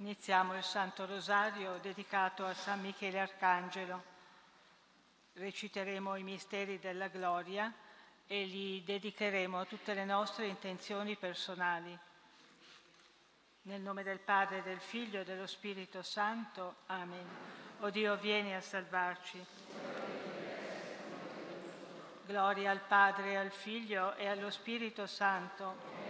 Iniziamo il Santo Rosario dedicato a San Michele Arcangelo. Reciteremo i misteri della gloria e li dedicheremo a tutte le nostre intenzioni personali. Nel nome del Padre, del Figlio e dello Spirito Santo. Amen. O Dio, vieni a salvarci. Gloria al Padre, al Figlio e allo Spirito Santo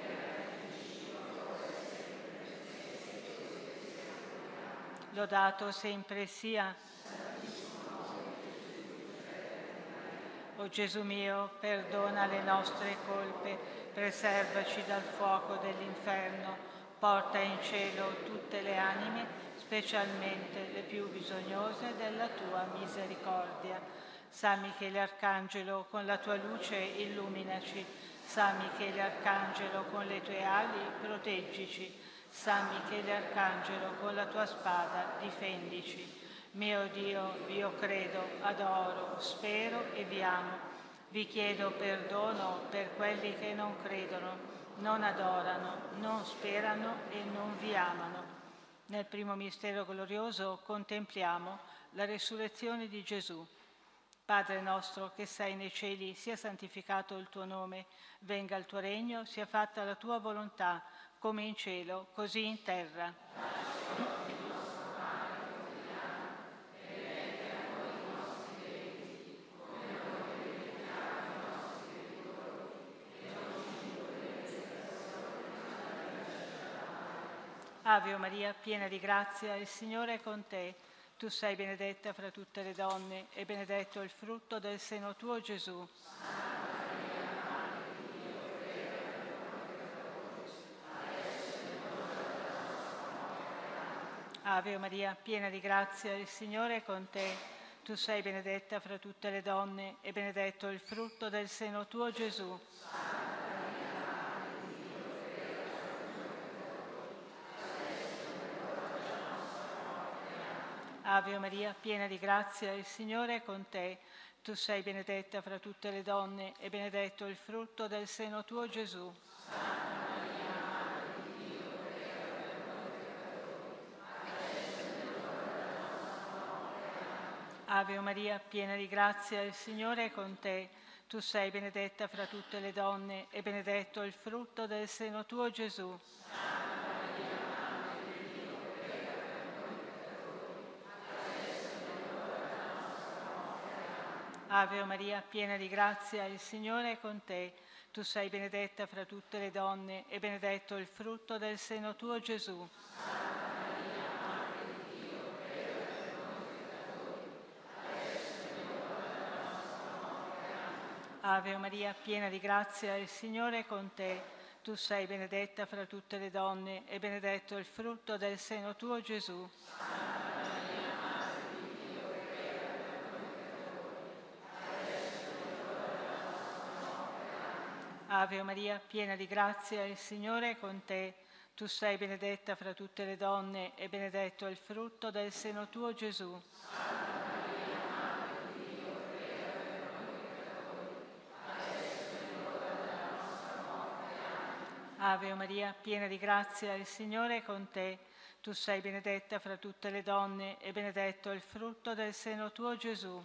lodato sempre sia. O Gesù mio, perdona le nostre colpe, preservaci dal fuoco dell'inferno, porta in cielo tutte le anime, specialmente le più bisognose della tua misericordia. San Michele Arcangelo, con la tua luce illuminaci. San Michele Arcangelo, con le tue ali proteggici. San Michele Arcangelo, con la tua spada difendici. Mio Dio, io credo, adoro, spero e vi amo. Vi chiedo perdono per quelli che non credono, non adorano, non sperano e non vi amano. Nel primo mistero glorioso contempliamo la resurrezione di Gesù. Padre nostro che sei nei cieli, sia santificato il tuo nome, venga il tuo regno, sia fatta la tua volontà come in cielo, così in terra. Ave Maria, piena di grazia, il Signore è con te. Tu sei benedetta fra tutte le donne e benedetto il frutto del seno tuo Gesù. Ave Maria, piena di grazia, il Signore è con te. Tu sei benedetta fra tutte le donne e benedetto il frutto del seno tuo Gesù. Ave Maria, piena di grazia, il Signore è con te. Tu sei benedetta fra tutte le donne e benedetto il frutto del seno tuo Gesù. Ave Maria, piena di grazia, il Signore è con te. Tu sei benedetta fra tutte le donne e benedetto il frutto del seno tuo Gesù. Ave Maria, piena di grazia, il Signore è con te. Tu sei benedetta fra tutte le donne e benedetto il frutto del seno tuo Gesù. Ave Maria, piena di grazia, il Signore è con te. Tu sei benedetta fra tutte le donne e benedetto il frutto del seno tuo Gesù. Ave Maria, piena di grazia, il Signore è con te. Tu sei benedetta fra tutte le donne e benedetto il frutto del seno tuo Gesù. Ave Maria, piena di grazia, il Signore è con te. Tu sei benedetta fra tutte le donne e benedetto il frutto del seno tuo Gesù.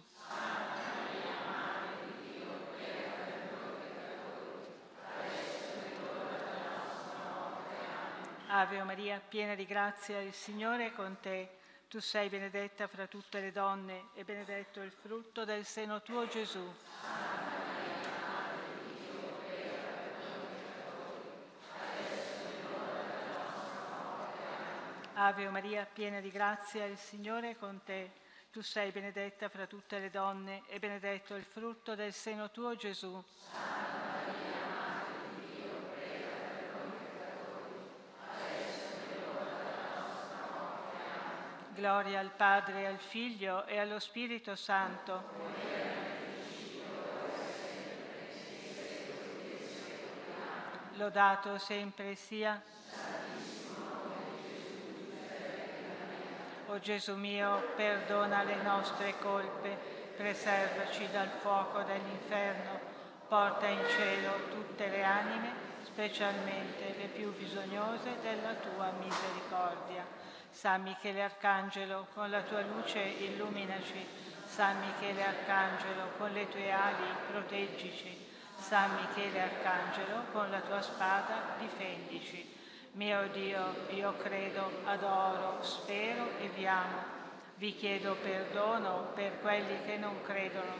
Ave Maria, piena di grazia, il Signore è con te. Tu sei benedetta fra tutte le donne e benedetto il frutto del seno tuo Gesù. Ave Maria, piena di grazia, il Signore è con te. Tu sei benedetta fra tutte le donne e benedetto il frutto del seno tuo Gesù. Gloria al Padre, al Figlio e allo Spirito Santo. Lodato sempre sia. O Gesù mio, perdona le nostre colpe, preservaci dal fuoco dell'inferno, porta in cielo tutte le anime, specialmente le più bisognose della tua misericordia. San Michele Arcangelo, con la tua luce illuminaci. San Michele Arcangelo, con le tue ali proteggici. San Michele Arcangelo, con la tua spada difendici. Mio Dio, io credo, adoro, spero e vi amo. Vi chiedo perdono per quelli che non credono,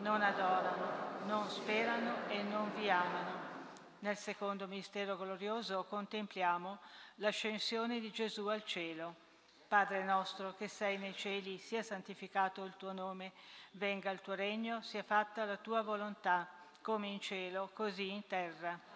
non adorano, non sperano e non vi amano. Nel secondo mistero glorioso contempliamo l'ascensione di Gesù al cielo. Padre nostro che sei nei cieli, sia santificato il tuo nome, venga il tuo regno, sia fatta la tua volontà, come in cielo, così in terra.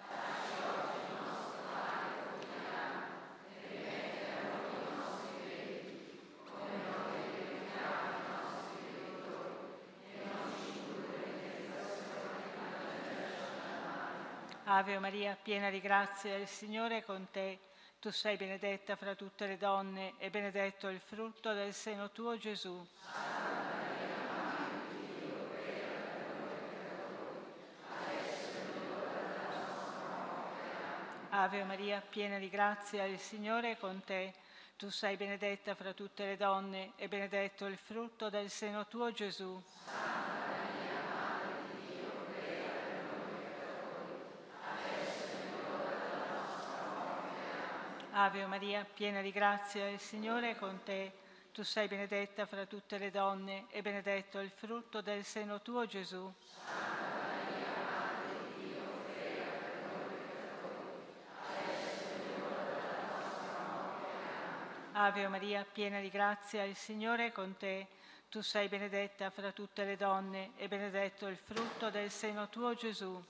Ave Maria, piena di grazia, il Signore è con te. Tu sei benedetta fra tutte le donne e benedetto il frutto del seno tuo, Gesù. Ave Maria, piena di grazia, il Signore è con te. Tu sei benedetta fra tutte le donne e benedetto il frutto del seno tuo, Gesù. Ave Maria, piena di grazia, il Signore è con te. Tu sei benedetta fra tutte le donne e benedetto il frutto del seno tuo, Gesù. Ave Maria, piena di grazia, il Signore è con te. Tu sei benedetta fra tutte le donne e benedetto il frutto del seno tuo, Gesù.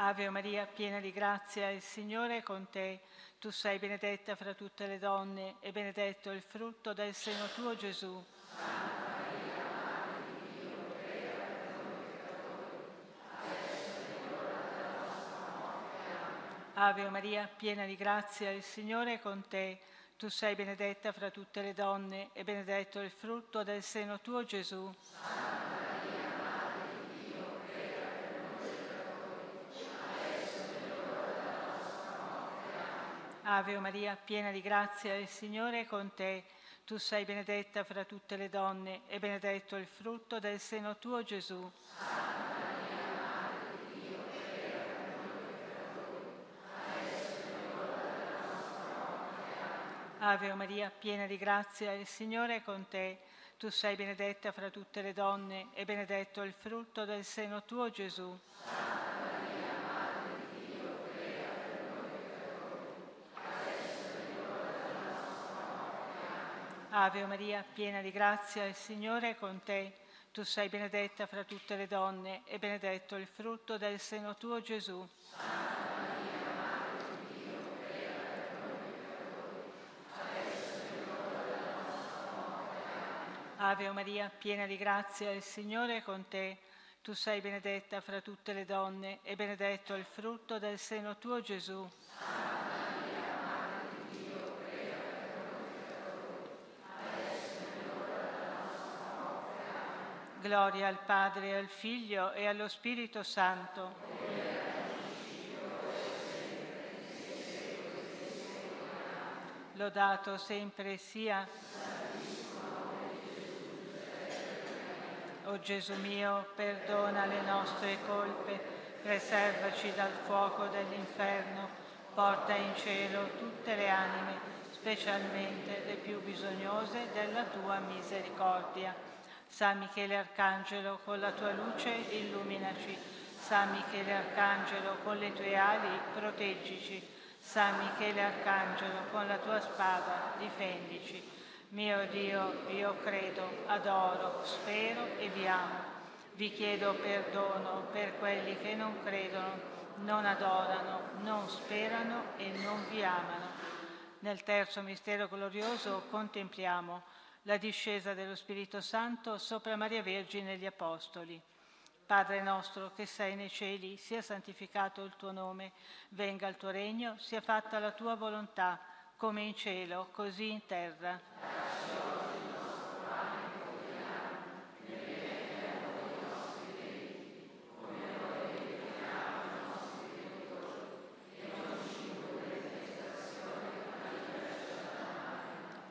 Ave Maria, piena di grazia, il Signore è con te. Tu sei benedetta fra tutte le donne e benedetto il frutto del seno tuo, Gesù. Ave Maria, piena di grazia, il Signore è con te. Tu sei benedetta fra tutte le donne e benedetto il frutto del seno tuo, Gesù. Ave Maria, piena di grazia, il Signore è con te. Tu sei benedetta fra tutte le donne e benedetto il frutto del seno tuo, Gesù. Ave Maria, piena di grazia, il Signore è con te. Tu sei benedetta fra tutte le donne e benedetto il frutto del seno tuo, Gesù. Ave Maria, piena di grazia, il Signore è con te. Tu sei benedetta fra tutte le donne e benedetto il frutto del seno tuo, Gesù. Ave Maria, piena di grazia, il Signore è con te. Tu sei benedetta fra tutte le donne e benedetto il frutto del seno tuo, Gesù. Gloria al Padre, al Figlio e allo Spirito Santo. Lodato sempre sia. O Gesù mio, perdona le nostre colpe, preservaci dal fuoco dell'inferno, porta in cielo tutte le anime, specialmente le più bisognose della tua misericordia. San Michele Arcangelo, con la tua luce illuminaci. San Michele Arcangelo, con le tue ali proteggici. San Michele Arcangelo, con la tua spada difendici. Mio Dio, io credo, adoro, spero e vi amo. Vi chiedo perdono per quelli che non credono, non adorano, non sperano e non vi amano. Nel terzo mistero glorioso contempliamo la discesa dello Spirito Santo sopra Maria Vergine e gli Apostoli. Padre nostro che sei nei cieli, sia santificato il tuo nome, venga il tuo regno, sia fatta la tua volontà, come in cielo, così in terra.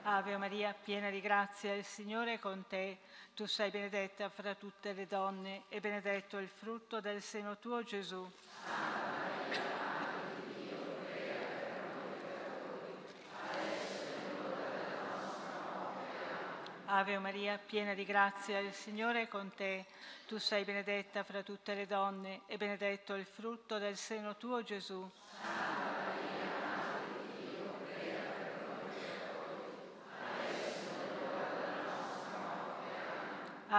Ave Maria, piena di grazia, il Signore è con te. Tu sei benedetta fra tutte le donne e benedetto il frutto del seno tuo, Gesù. Ave Maria, piena di grazia, il Signore è con te. Tu sei benedetta fra tutte le donne e benedetto il frutto del seno tuo, Gesù.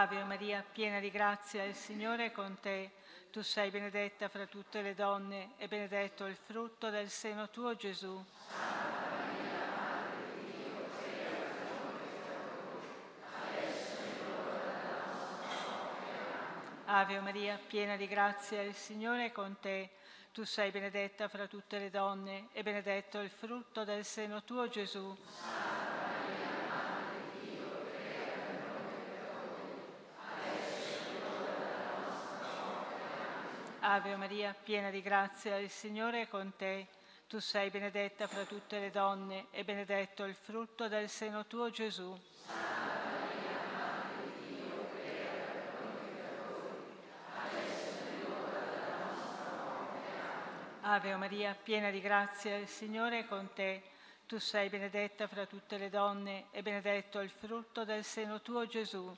Ave Maria, piena di grazia, il Signore è con te. Tu sei benedetta fra tutte le donne e benedetto il frutto del seno tuo, Gesù. Ave Maria, piena di grazia, il Signore è con te. Tu sei benedetta fra tutte le donne e benedetto il frutto del seno tuo, Gesù. Ave Maria, piena di grazia, il Signore è con te. Tu sei benedetta fra tutte le donne e benedetto il frutto del seno tuo, Gesù. Ave Maria, piena di grazia, il Signore è con te. Tu sei benedetta fra tutte le donne e benedetto il frutto del seno tuo, Gesù.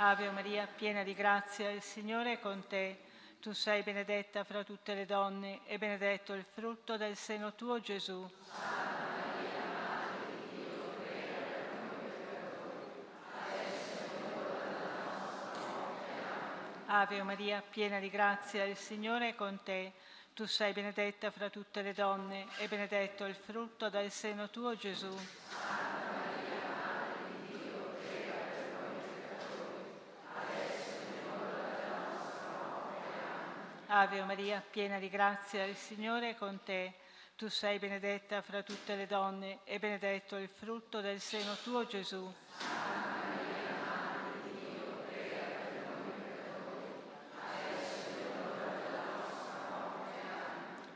Ave Maria, piena di grazia, il Signore è con te. Tu sei benedetta fra tutte le donne e benedetto il frutto del seno tuo, Gesù. Ave Maria, piena di grazia, il Signore è con te. Tu sei benedetta fra tutte le donne e benedetto il frutto del seno tuo, Gesù. Ave Maria, piena di grazia, il Signore è con te. Tu sei benedetta fra tutte le donne e benedetto il frutto del seno tuo, Gesù.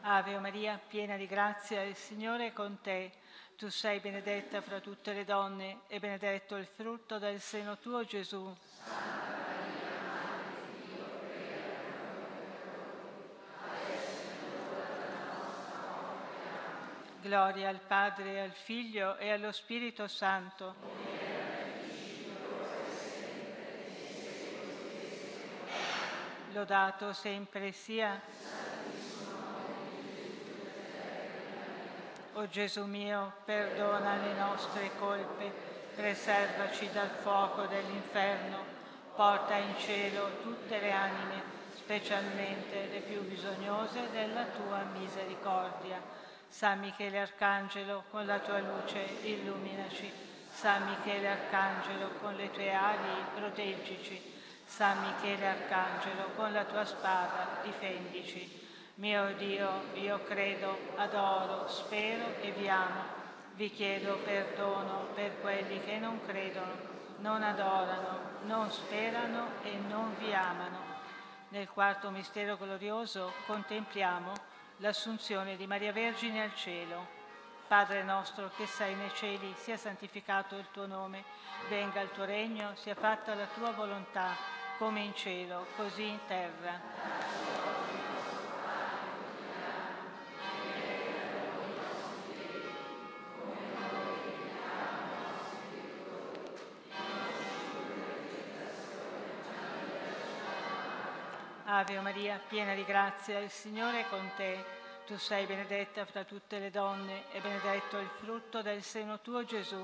Ave Maria, piena di grazia, il Signore è con te. Tu sei benedetta fra tutte le donne e benedetto il frutto del seno tuo, Gesù. Gloria al Padre, al Figlio e allo Spirito Santo. Lodato sempre sia. O Gesù mio, perdona le nostre colpe, preservaci dal fuoco dell'inferno, porta in cielo tutte le anime, specialmente le più bisognose della tua misericordia San Michele Arcangelo, con la tua luce illuminaci. San Michele Arcangelo, con le tue ali proteggici. San Michele Arcangelo, con la tua spada difendici. Mio Dio, io credo, adoro, spero e vi amo. Vi chiedo perdono per quelli che non credono, non adorano, non sperano e non vi amano. Nel quarto mistero glorioso contempliamo l'assunzione di Maria Vergine al cielo. Padre nostro che sei nei cieli, sia santificato il tuo nome, venga il tuo regno, sia fatta la tua volontà, come in cielo, così in terra. Ave Maria, piena di grazia, il Signore è con te. Tu sei benedetta fra tutte le donne e benedetto il frutto del seno tuo, Gesù.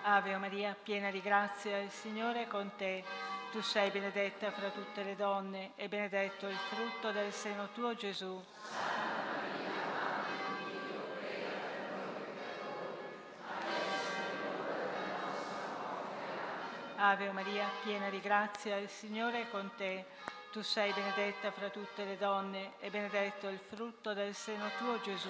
Ave Maria, piena di grazia, il Signore è con te. Tu sei benedetta fra tutte le donne e benedetto il frutto del seno tuo, Gesù. Ave Maria, piena di grazia, il Signore è con te. Tu sei benedetta fra tutte le donne e benedetto il frutto del seno tuo, Gesù.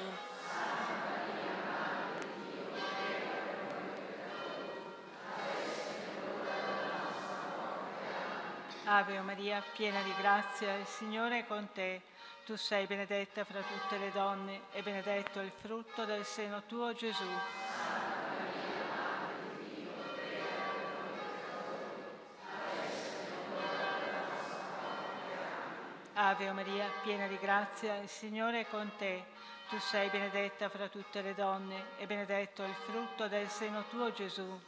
Ave Maria, piena di grazia, il Signore è con te. Tu sei benedetta fra tutte le donne e benedetto il frutto del seno tuo, Gesù. Ave Maria, piena di grazia, il Signore è con te. Tu sei benedetta fra tutte le donne e benedetto il frutto del seno tuo, Gesù.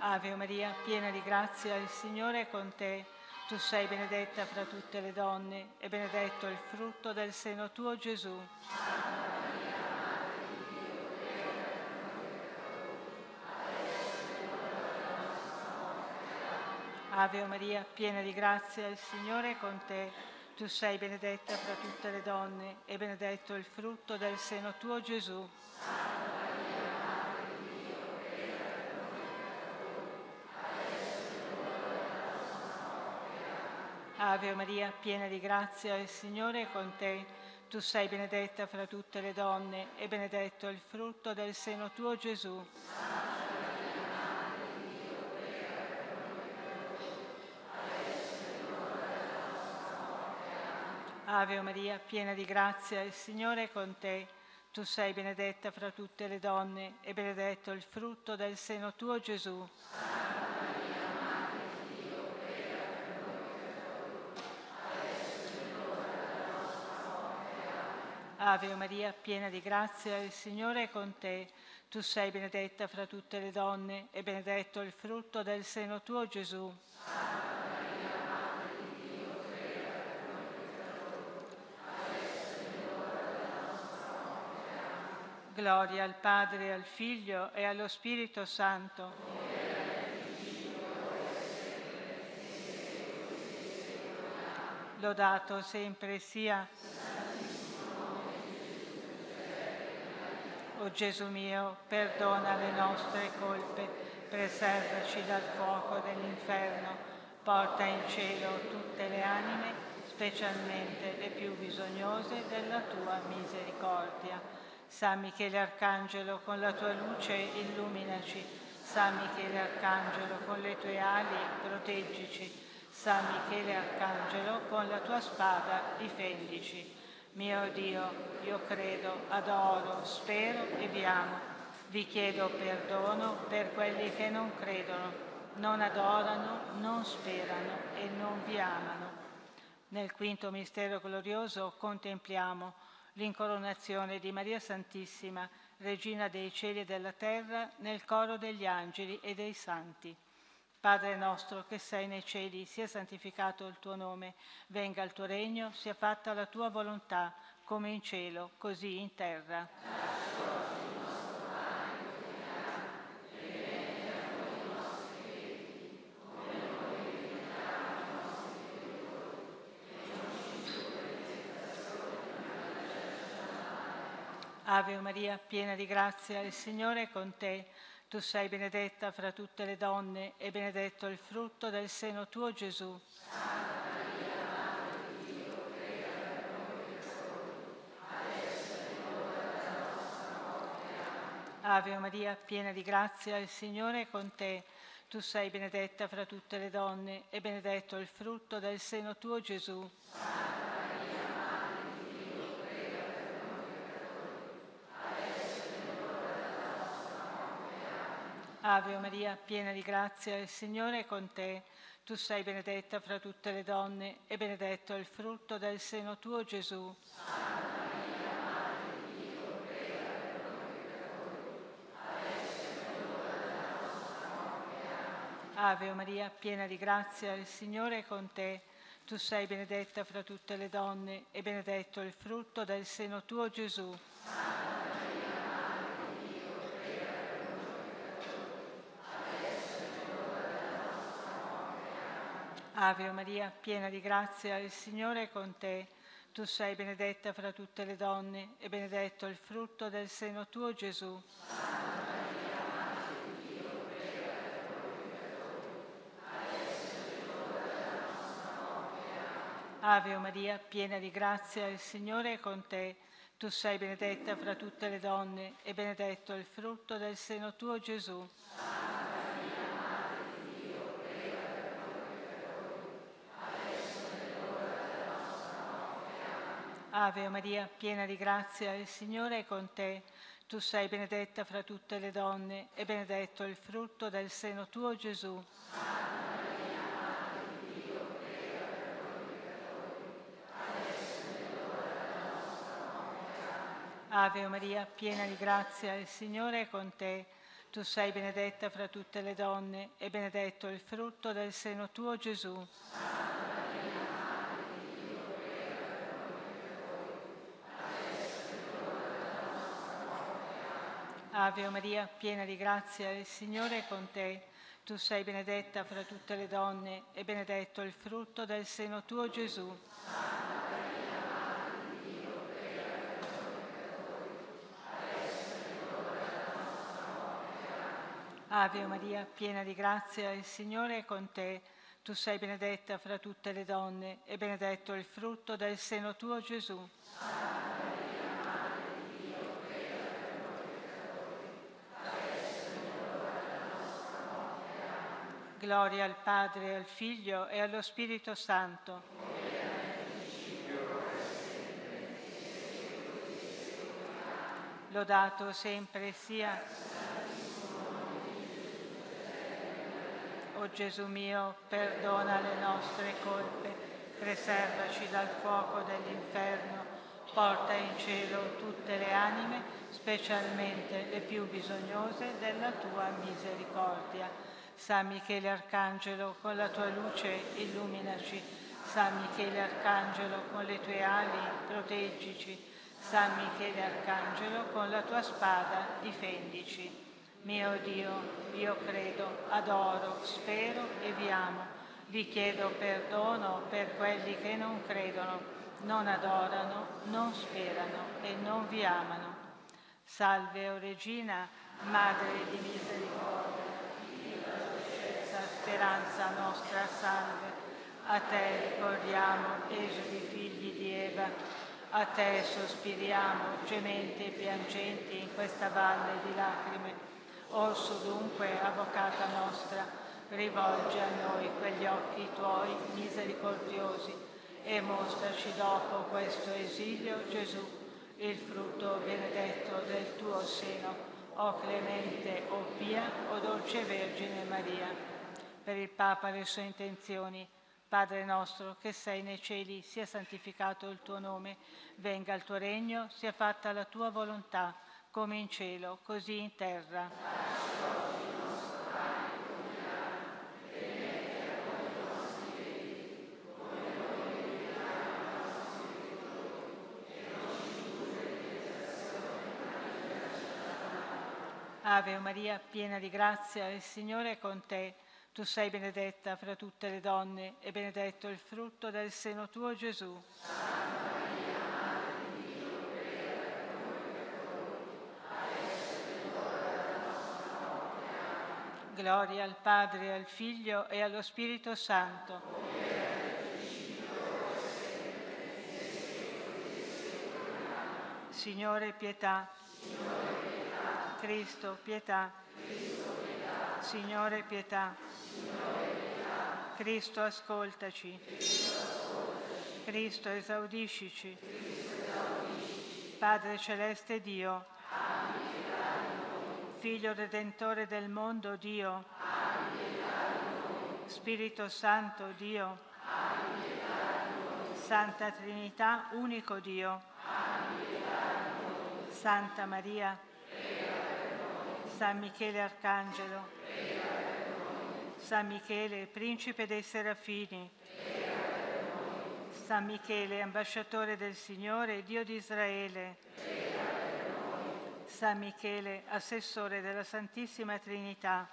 Ave Maria, piena di grazia, il Signore è con te. Tu sei benedetta fra tutte le donne e benedetto il frutto del seno tuo, Gesù. Ave Maria, piena di grazia, il Signore è con te. Tu sei benedetta fra tutte le donne e benedetto il frutto del seno tuo, Gesù. Ave Maria, piena di grazia, il Signore è con te. Tu sei benedetta fra tutte le donne e benedetto il frutto del seno tuo, Gesù. Ave Maria, piena di grazia, il Signore è con te. Tu sei benedetta fra tutte le donne e benedetto il frutto del seno tuo, Gesù. Ave Maria, piena di grazia, il Signore è con te. Tu sei benedetta fra tutte le donne e benedetto il frutto del seno tuo, Gesù. Gloria al Padre, al Figlio e allo Spirito Santo. Lodato sempre sia. O Gesù mio, perdona le nostre colpe, preservaci dal fuoco dell'inferno, porta in cielo tutte le anime, specialmente le più bisognose della tua misericordia. San Michele Arcangelo, con la tua luce illuminaci. San Michele Arcangelo, con le tue ali proteggici. San Michele Arcangelo, con la tua spada difendici. Mio Dio, io credo, adoro, spero e vi amo. Vi chiedo perdono per quelli che non credono, non adorano, non sperano e non vi amano. Nel quinto mistero glorioso contempliamo l'incoronazione di Maria Santissima, Regina dei cieli e della terra, nel coro degli angeli e dei santi. Padre nostro che sei nei cieli, sia santificato il tuo nome, venga il tuo regno, sia fatta la tua volontà, come in cielo, così in terra. Ave Maria, piena di grazia, il Signore è con te. Tu sei benedetta fra tutte le donne e benedetto il frutto del seno tuo, Gesù. Ave Maria, piena di grazia, il Signore è con te. Tu sei benedetta fra tutte le donne e benedetto il frutto del seno tuo, Gesù. Ave Maria, piena di grazia, il Signore è con te. Tu sei benedetta fra tutte le donne e benedetto il frutto del seno tuo, Gesù. Ave Maria, piena di grazia, il Signore è con te. Tu sei benedetta fra tutte le donne e benedetto il frutto del seno tuo, Gesù. Ave Maria, piena di grazia, il Signore è con te. Tu sei benedetta fra tutte le donne e benedetto il frutto del seno tuo, Gesù. Ave Maria, piena di grazia, il Signore è con te. Tu sei benedetta fra tutte le donne e benedetto il frutto del seno tuo Gesù. Ave Maria, piena di grazia, il Signore è con te. Tu sei benedetta fra tutte le donne e benedetto il frutto del seno tuo Gesù. Ave Maria, piena di grazia, il Signore è con te. Tu sei benedetta fra tutte le donne e benedetto il frutto del seno tuo Gesù. Ave Maria, piena di grazia, il Signore è con te. Tu sei benedetta fra tutte le donne e benedetto il frutto del seno tuo Gesù. Ave Maria, piena di grazia, il Signore è con te. Tu sei benedetta fra tutte le donne e benedetto il frutto del seno tuo Gesù. Gloria al Padre, al Figlio e allo Spirito Santo. Lodato sempre sia. O Gesù mio, perdona le nostre colpe, preservaci dal fuoco dell'inferno, porta in cielo tutte le anime, specialmente le più bisognose della tua misericordia. San Michele Arcangelo, con la tua luce illuminaci. San Michele Arcangelo, con le tue ali proteggici. San Michele Arcangelo, con la tua spada difendici. Mio Dio, io credo, adoro, spero e vi amo. Vi chiedo perdono per quelli che non credono, non adorano, non sperano e non vi amano. Salve, o Regina, Madre di misericordia, speranza nostra, salve. A te ricordiamo, esuli figli di Eva, a te sospiriamo, gementi e piangenti in questa valle di lacrime Orso dunque, Avvocata nostra, rivolgi a noi quegli occhi tuoi misericordiosi e mostraci dopo questo esilio Gesù, il frutto benedetto del tuo seno, o clemente, o pia, o dolce Vergine Maria. Per il Papa le sue intenzioni, Padre nostro che sei nei cieli, sia santificato il tuo nome, venga il tuo regno, sia fatta la tua volontà come in cielo, così in terra. Ave Maria, piena di grazia, il Signore è con te. Tu sei benedetta fra tutte le donne e benedetto il frutto del seno tuo Gesù. Gloria al Padre, al Figlio e allo Spirito Santo. Signore, pietà. Cristo, pietà. Signore, pietà. Cristo, ascoltaci. Cristo, esaudiscici. Padre celeste Dio, Figlio Redentore del mondo, Dio. Spirito Santo, Dio. Santa Trinità, unico Dio. Santa Maria. San Michele Arcangelo. San Michele, Principe dei Serafini. San Michele, Ambasciatore del Signore, Dio di Israele. San Michele, assessore della Santissima Trinità.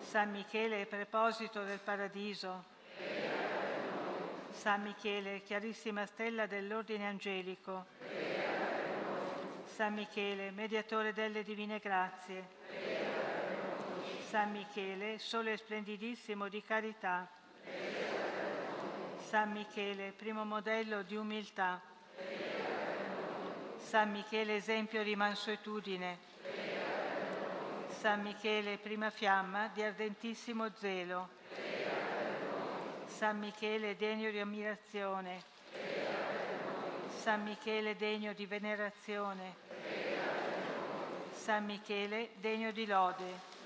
San Michele, preposito del Paradiso. San Michele, chiarissima stella dell'ordine angelico. San Michele, mediatore delle divine grazie. San Michele, sole splendidissimo di carità. San Michele, primo modello di umiltà. San Michele, esempio di mansuetudine. San Michele, prima fiamma di ardentissimo zelo. San Michele, degno di ammirazione. San Michele, degno di venerazione. San Michele, degno di lode.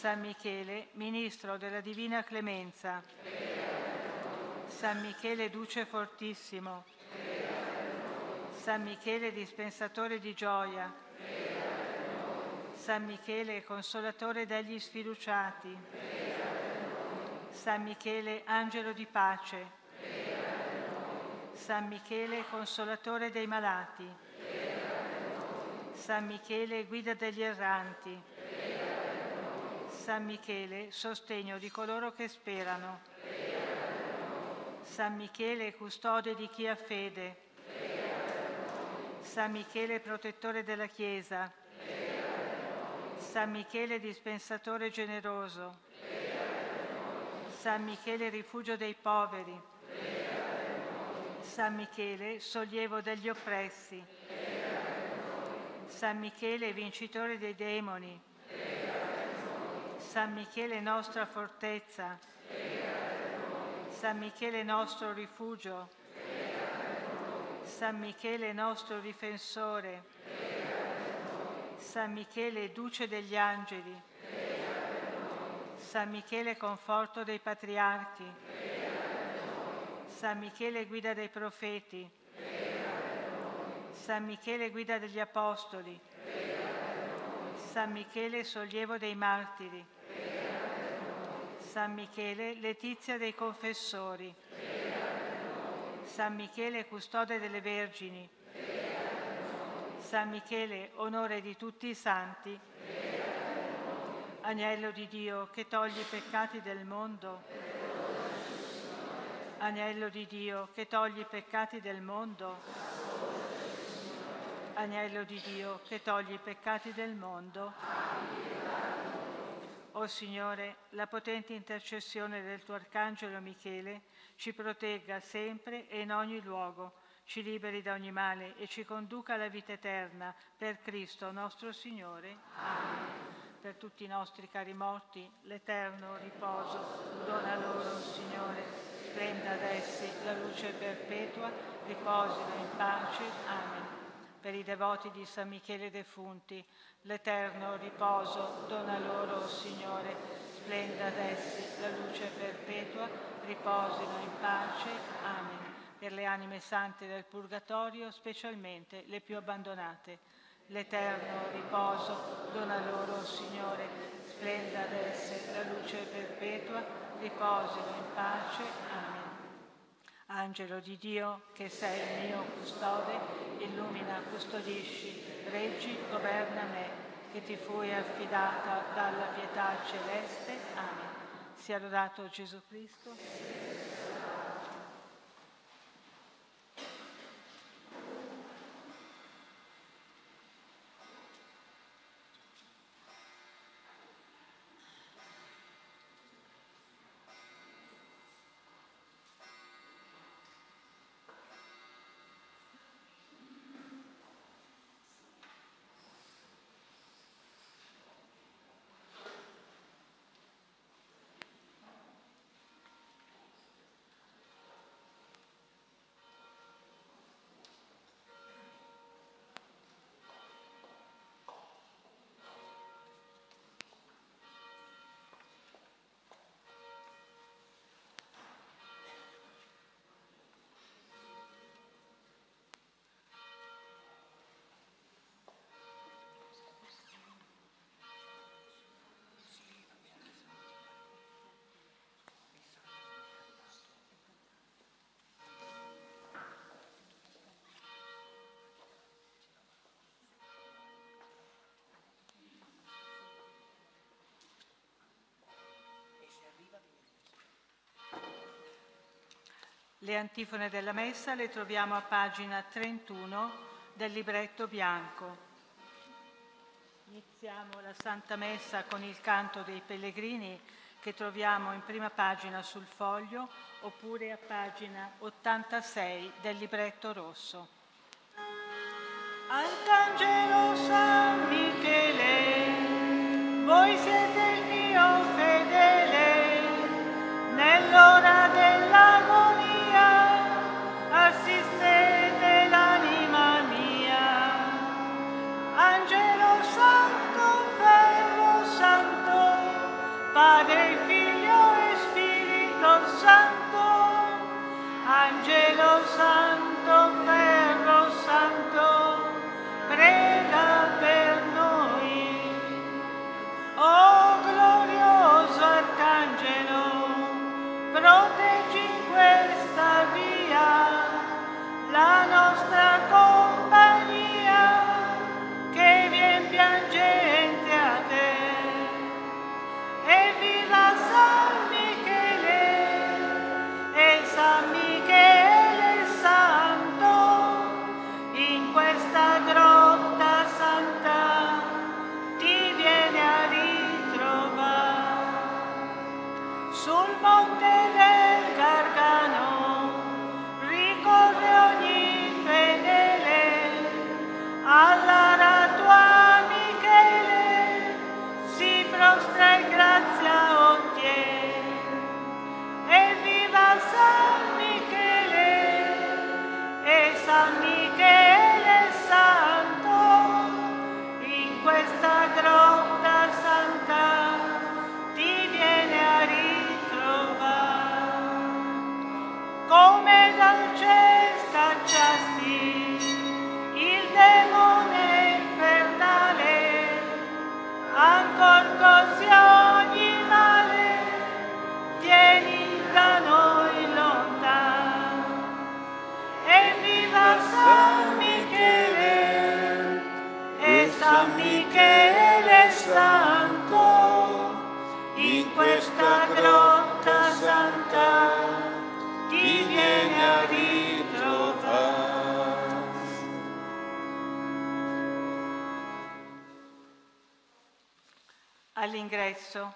San Michele, ministro della divina clemenza. San Michele, duce fortissimo. San Michele, dispensatore di gioia. San Michele, consolatore degli sfiduciati. San Michele, angelo di pace. San Michele, consolatore dei malati. San Michele, guida degli erranti. San Michele, sostegno di coloro che sperano. San Michele, custode di chi ha fede. San Michele, protettore della Chiesa. San Michele, dispensatore generoso. San Michele, rifugio dei poveri. San Michele, sollievo degli oppressi. San Michele, vincitore dei demoni. San Michele, nostra fortezza. San Michele, nostro rifugio. San Michele, nostro difensore. San Michele, duce degli angeli. San Michele, conforto dei patriarchi. San Michele, guida dei profeti. San Michele, guida degli apostoli. San Michele, sollievo dei martiri. San Michele, letizia dei confessori. San Michele, custode delle vergini. San Michele, onore di tutti i santi. Agnello di Dio che togli i peccati del mondo. Agnello di Dio che togli i peccati del mondo. Agnello di Dio che togli i peccati del mondo. O Signore, la potente intercessione del tuo Arcangelo Michele ci protegga sempre e in ogni luogo, ci liberi da ogni male e ci conduca alla vita eterna per Cristo nostro Signore. Amen. Per tutti i nostri cari morti, l'eterno riposo dona loro, Signore, splenda ad essi la luce perpetua, riposino in pace. Amen. Per i devoti di San Michele defunti, l'eterno riposo dona loro, Signore, splenda ad essi la luce perpetua, riposino in pace. Amen. Per le anime sante del Purgatorio, specialmente le più abbandonate l'eterno riposo, dona loro, Signore, splenda ad esse la luce perpetua, riposino in pace. Amen. Angelo di Dio, che sei il mio custode, illumina, custodisci, reggi, governa me, che ti fui affidata dalla pietà celeste. Amen. Sia lodato Gesù Cristo. Le antifone della messa le troviamo a pagina 31 del libretto bianco. Iniziamo la Santa Messa con il canto dei pellegrini che troviamo in prima pagina sul foglio oppure a pagina 86 del libretto rosso. All'ingresso.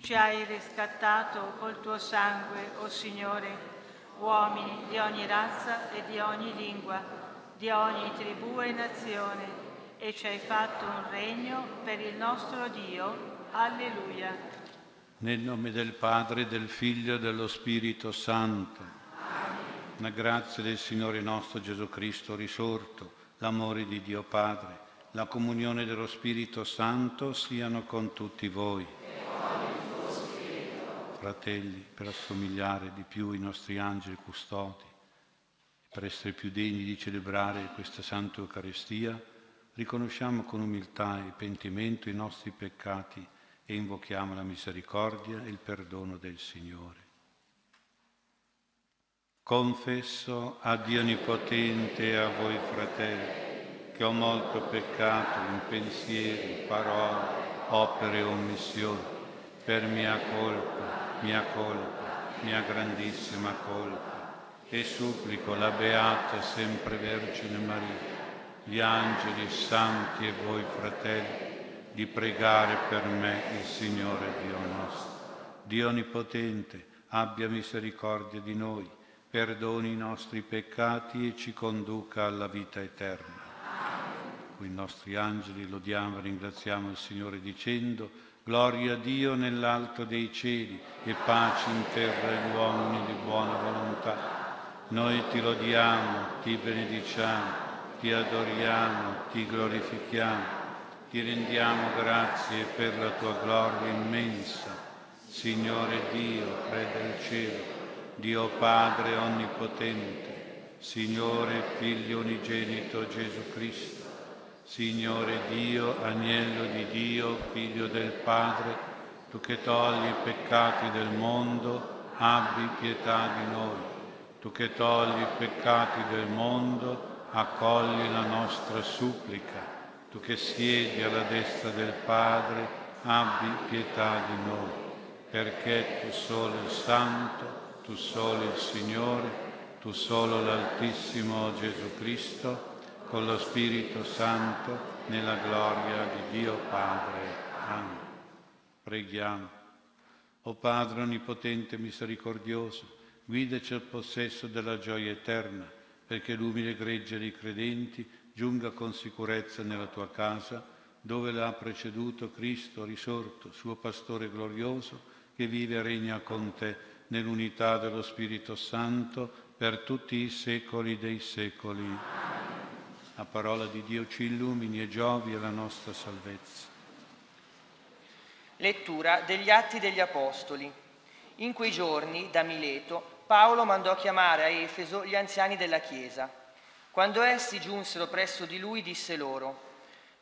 Ci hai riscattato col tuo sangue, o oh Signore, uomini di ogni razza e di ogni lingua, di ogni tribù e nazione, e ci hai fatto un regno per il nostro Dio. Alleluia. Nel nome del Padre, del Figlio e dello Spirito Santo. Amen. La grazia del Signore nostro Gesù Cristo risorto, l'amore di Dio Padre la comunione dello Spirito Santo siano con tutti voi. Fratelli, per assomigliare di più ai nostri angeli custodi, per essere più degni di celebrare questa Santa Eucaristia, riconosciamo con umiltà e pentimento i nostri peccati e invochiamo la misericordia e il perdono del Signore. Confesso a Dio Onnipotente e a voi fratelli che ho molto peccato in pensieri, parole, opere e omissioni, per mia colpa, mia colpa, mia grandissima colpa, e supplico la Beata sempre Vergine Maria, gli angeli santi e voi fratelli, di pregare per me il Signore Dio nostro. Dio Onnipotente, abbia misericordia di noi, perdoni i nostri peccati e ci conduca alla vita eterna con i nostri angeli lodiamo e ringraziamo il Signore dicendo Gloria a Dio nell'alto dei cieli e pace in terra agli uomini di buona volontà. Noi ti lodiamo, ti benediciamo, ti adoriamo, ti glorifichiamo, ti rendiamo grazie per la tua gloria immensa. Signore Dio, Re del cielo, Dio Padre onnipotente, Signore Figlio unigenito Gesù Cristo, Signore Dio, agnello di Dio, figlio del Padre, tu che togli i peccati del mondo, abbi pietà di noi. Tu che togli i peccati del mondo, accogli la nostra supplica. Tu che siedi alla destra del Padre, abbi pietà di noi. Perché tu solo il Santo, tu solo il Signore, tu solo l'Altissimo Gesù Cristo, con lo Spirito Santo, nella gloria di Dio Padre. Amen. Preghiamo. O Padre Onnipotente e Misericordioso, guidaci al possesso della gioia eterna, perché l'umile gregge dei credenti giunga con sicurezza nella tua casa, dove l'ha preceduto Cristo risorto, suo pastore glorioso, che vive e regna con te nell'unità dello Spirito Santo per tutti i secoli dei secoli. La parola di Dio ci illumini e giovi alla nostra salvezza. Lettura degli Atti degli Apostoli. In quei giorni, da Mileto, Paolo mandò chiamare a Efeso gli anziani della Chiesa. Quando essi giunsero presso di lui, disse loro,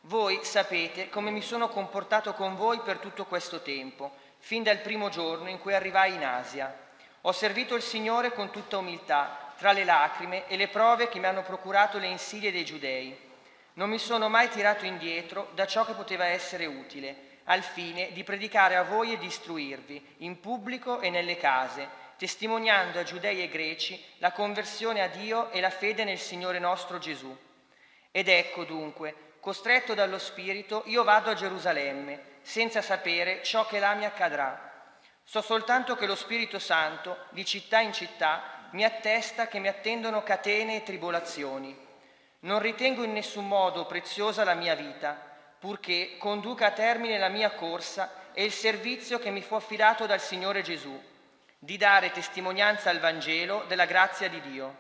Voi sapete come mi sono comportato con voi per tutto questo tempo, fin dal primo giorno in cui arrivai in Asia. Ho servito il Signore con tutta umiltà, tra le lacrime e le prove che mi hanno procurato le insidie dei giudei. Non mi sono mai tirato indietro da ciò che poteva essere utile al fine di predicare a voi e di istruirvi, in pubblico e nelle case, testimoniando a giudei e greci la conversione a Dio e la fede nel Signore nostro Gesù. Ed ecco dunque, costretto dallo Spirito, io vado a Gerusalemme, senza sapere ciò che là mi accadrà. So soltanto che lo Spirito Santo, di città in città, mi attesta che mi attendono catene e tribolazioni. Non ritengo in nessun modo preziosa la mia vita, purché conduca a termine la mia corsa e il servizio che mi fu affidato dal Signore Gesù, di dare testimonianza al Vangelo della grazia di Dio.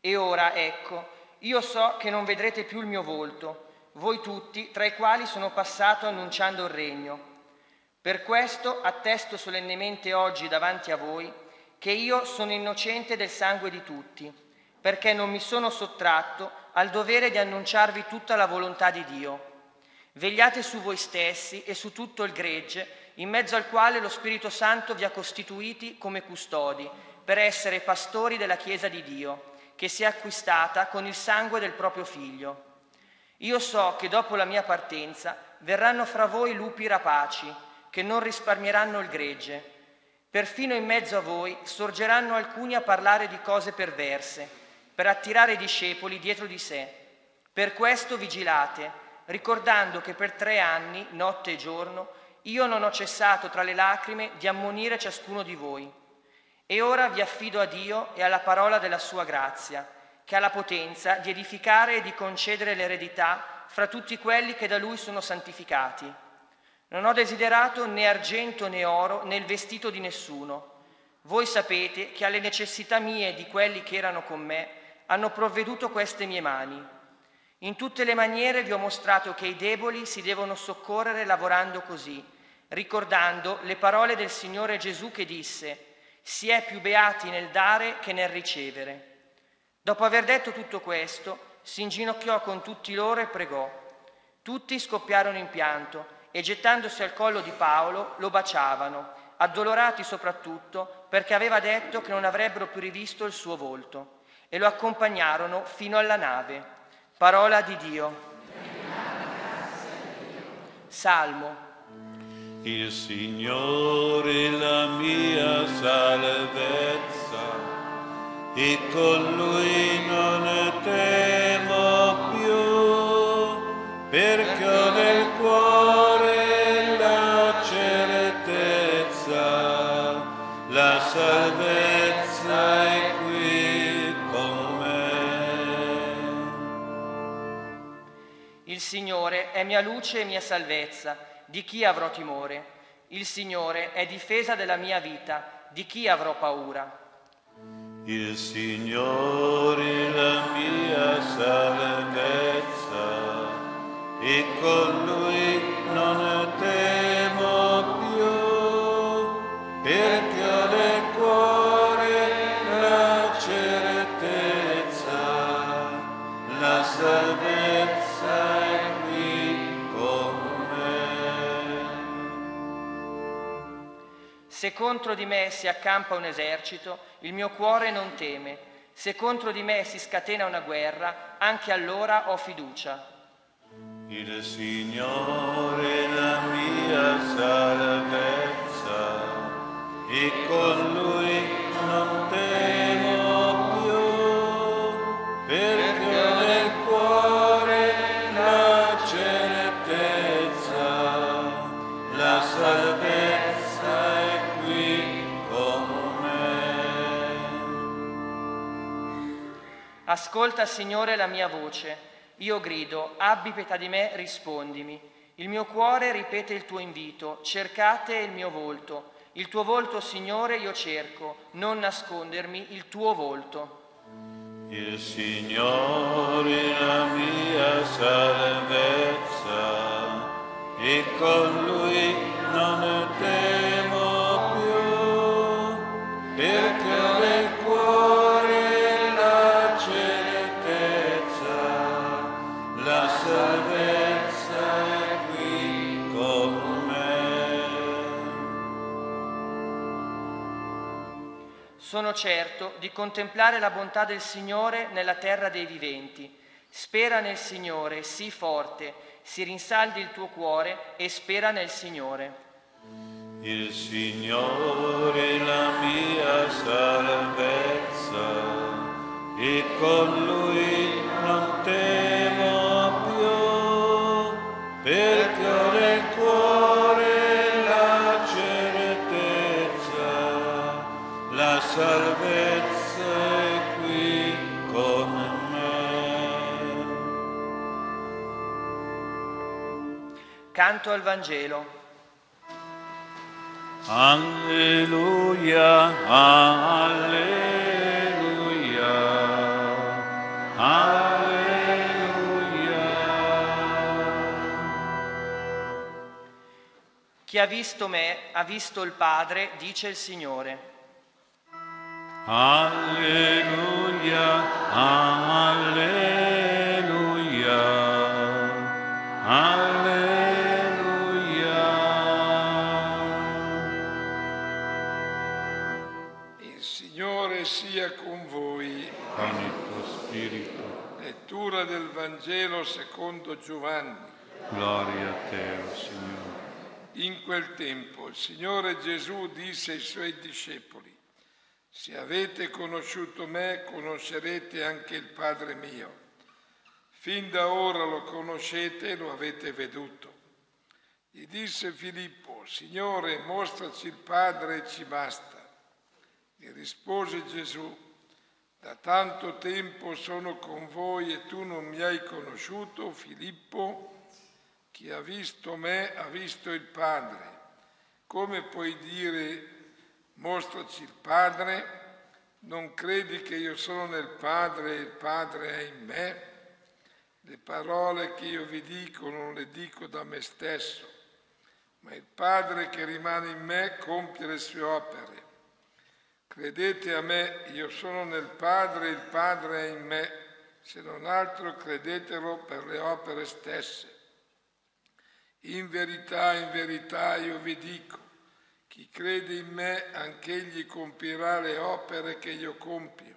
E ora, ecco, io so che non vedrete più il mio volto, voi tutti, tra i quali sono passato annunciando il regno. Per questo attesto solennemente oggi davanti a voi che io sono innocente del sangue di tutti, perché non mi sono sottratto al dovere di annunciarvi tutta la volontà di Dio. Vegliate su voi stessi e su tutto il gregge, in mezzo al quale lo Spirito Santo vi ha costituiti come custodi, per essere pastori della Chiesa di Dio, che si è acquistata con il sangue del proprio Figlio. Io so che dopo la mia partenza verranno fra voi lupi rapaci, che non risparmieranno il gregge. Perfino in mezzo a voi sorgeranno alcuni a parlare di cose perverse, per attirare i discepoli dietro di sé. Per questo vigilate ricordando che per tre anni, notte e giorno, io non ho cessato tra le lacrime di ammonire ciascuno di voi. E ora vi affido a Dio e alla parola della sua grazia, che ha la potenza di edificare e di concedere l'eredità fra tutti quelli che da lui sono santificati. Non ho desiderato né argento né oro né il vestito di nessuno. Voi sapete che alle necessità mie e di quelli che erano con me hanno provveduto queste mie mani. In tutte le maniere vi ho mostrato che i deboli si devono soccorrere lavorando così, ricordando le parole del Signore Gesù che disse, si è più beati nel dare che nel ricevere. Dopo aver detto tutto questo, si inginocchiò con tutti loro e pregò. Tutti scoppiarono in pianto e gettandosi al collo di Paolo lo baciavano, addolorati soprattutto perché aveva detto che non avrebbero più rivisto il suo volto, e lo accompagnarono fino alla nave. Parola di Dio. Salmo. Il Signore è la mia salvezza e con Lui non temo Signore è mia luce e mia salvezza, di chi avrò timore? Il Signore è difesa della mia vita, di chi avrò paura? Il Signore è la mia salvezza e con Lui non temo Se contro di me si accampa un esercito, il mio cuore non teme. Se contro di me si scatena una guerra, anche allora ho fiducia. Il Signore è la mia salvezza e con Lui non temo Ascolta, Signore, la mia voce. Io grido, abbi pietà di me, rispondimi. Il mio cuore ripete il tuo invito, cercate il mio volto. Il tuo volto, Signore, io cerco, non nascondermi il tuo volto. Il Signore è la mia salvezza e con Lui non temo certo di contemplare la bontà del Signore nella terra dei viventi. Spera nel Signore, sii forte, si rinsaldi il tuo cuore e spera nel Signore. Il Signore è la mia salvezza e con Lui non temo Canto al Vangelo. Alleluia, alleluia, alleluia. Chi ha visto me ha visto il Padre, dice il Signore. Alleluia, alleluia, alleluia. Lettura del Vangelo secondo Giovanni. gloria a te, o Signore. In quel tempo il Signore Gesù disse ai suoi discepoli, se avete conosciuto me, conoscerete anche il Padre mio. Fin da ora lo conoscete e lo avete veduto. Gli disse Filippo, Signore, mostraci il Padre e ci basta. Gli rispose Gesù, da tanto tempo sono con voi e tu non mi hai conosciuto, Filippo? Chi ha visto me ha visto il Padre. Come puoi dire mostraci il Padre? Non credi che io sono nel Padre e il Padre è in me? Le parole che io vi dico non le dico da me stesso, ma il Padre che rimane in me compie le sue opere. Credete a me, io sono nel Padre il Padre è in me, se non altro credetelo per le opere stesse. In verità, in verità io vi dico, chi crede in me, anch'egli compirà le opere che io compio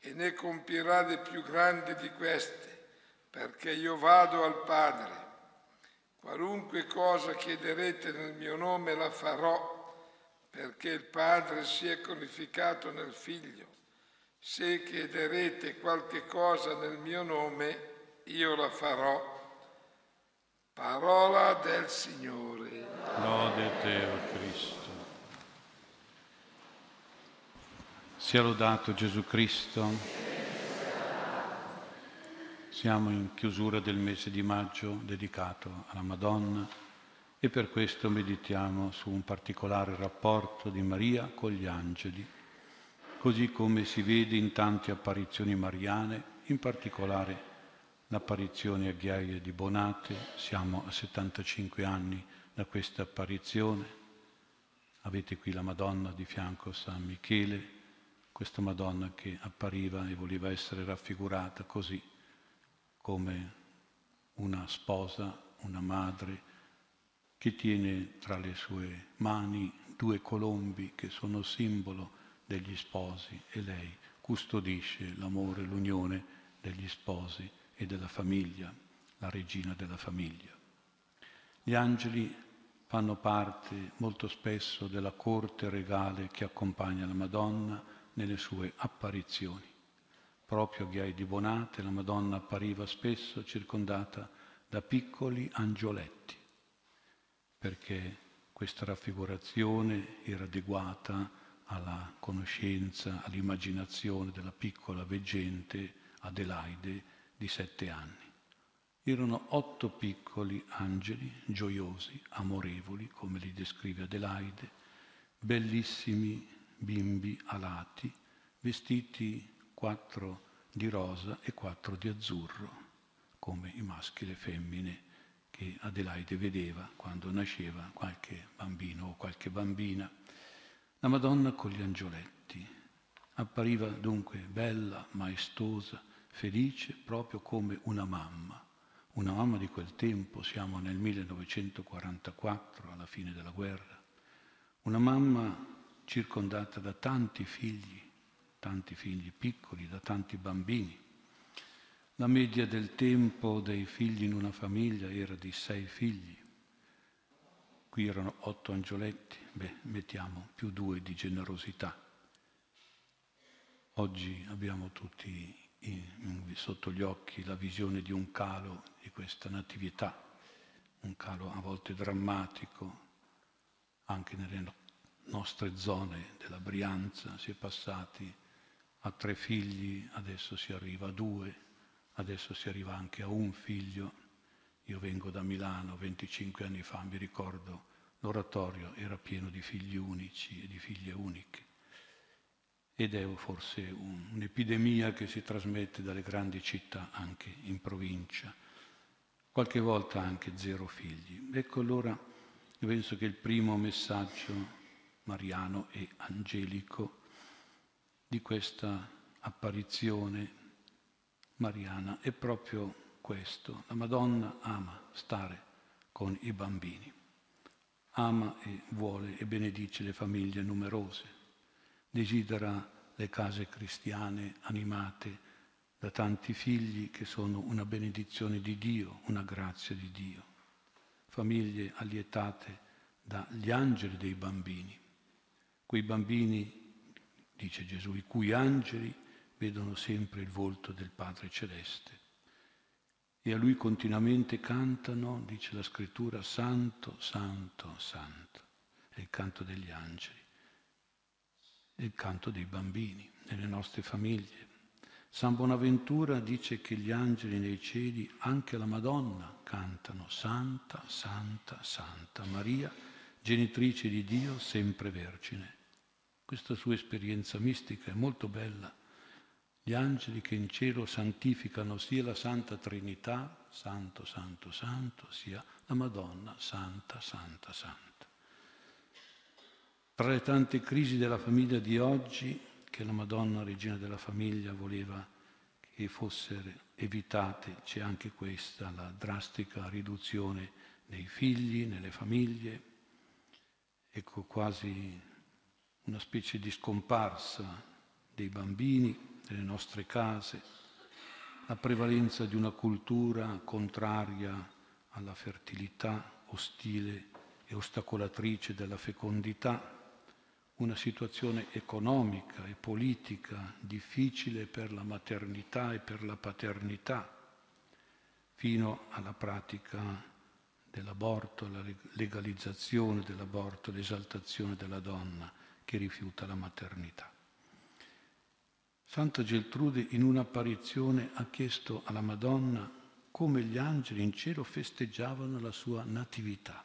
e ne compirà le più grandi di queste, perché io vado al Padre. Qualunque cosa chiederete nel mio nome la farò, perché il Padre sia glorificato nel Figlio. Se chiederete qualche cosa nel mio nome, io la farò. Parola del Signore. Lode te, o Cristo. Sia lodato Gesù Cristo. Siamo in chiusura del mese di maggio dedicato alla Madonna e per questo meditiamo su un particolare rapporto di Maria con gli angeli, così come si vede in tante apparizioni mariane, in particolare l'apparizione a Ghiaia di Bonate, siamo a 75 anni da questa apparizione. Avete qui la Madonna di fianco a San Michele, questa Madonna che appariva e voleva essere raffigurata così, come una sposa, una madre, che tiene tra le sue mani due colombi che sono simbolo degli sposi e lei custodisce l'amore, l'unione degli sposi e della famiglia, la regina della famiglia. Gli angeli fanno parte molto spesso della corte regale che accompagna la Madonna nelle sue apparizioni. Proprio a Ghiai di Bonate la Madonna appariva spesso circondata da piccoli angioletti, perché questa raffigurazione era adeguata alla conoscenza, all'immaginazione della piccola veggente Adelaide di sette anni. Erano otto piccoli angeli, gioiosi, amorevoli, come li descrive Adelaide, bellissimi bimbi alati, vestiti quattro di rosa e quattro di azzurro, come i maschi e le femmine che Adelaide vedeva quando nasceva qualche bambino o qualche bambina. La Madonna con gli angioletti appariva dunque bella, maestosa, felice, proprio come una mamma. Una mamma di quel tempo, siamo nel 1944, alla fine della guerra. Una mamma circondata da tanti figli, tanti figli piccoli, da tanti bambini. La media del tempo dei figli in una famiglia era di sei figli. Qui erano otto angioletti, beh, mettiamo più due di generosità. Oggi abbiamo tutti in, sotto gli occhi la visione di un calo di questa natività, un calo a volte drammatico, anche nelle nostre zone della Brianza si è passati a tre figli, adesso si arriva a due, adesso si arriva anche a un figlio. Io vengo da Milano 25 anni fa, mi ricordo, l'oratorio era pieno di figli unici e di figlie uniche. Ed è forse un, un'epidemia che si trasmette dalle grandi città anche in provincia, qualche volta anche zero figli. Ecco allora, io penso che il primo messaggio mariano e angelico di questa apparizione mariana è proprio questo. La Madonna ama stare con i bambini, ama e vuole e benedice le famiglie numerose, desidera le case cristiane animate da tanti figli che sono una benedizione di Dio, una grazia di Dio, famiglie allietate dagli angeli dei bambini, quei bambini, dice Gesù, i cui angeli vedono sempre il volto del Padre Celeste. E a lui continuamente cantano, dice la scrittura, Santo, Santo, Santo. È il canto degli angeli, è il canto dei bambini nelle nostre famiglie. San Bonaventura dice che gli angeli nei cieli, anche la Madonna, cantano Santa, Santa, Santa Maria, genitrice di Dio, sempre vergine. Questa sua esperienza mistica è molto bella gli angeli che in cielo santificano sia la Santa Trinità, Santo, Santo, Santo, sia la Madonna, Santa, Santa, Santa. Tra le tante crisi della famiglia di oggi, che la Madonna, Regina della Famiglia, voleva che fossero evitate, c'è anche questa, la drastica riduzione dei figli nelle famiglie, ecco quasi una specie di scomparsa dei bambini nelle nostre case, la prevalenza di una cultura contraria alla fertilità, ostile e ostacolatrice della fecondità, una situazione economica e politica difficile per la maternità e per la paternità, fino alla pratica dell'aborto, la legalizzazione dell'aborto, l'esaltazione della donna che rifiuta la maternità. Santa Geltrude in un'apparizione ha chiesto alla Madonna come gli angeli in cielo festeggiavano la sua natività.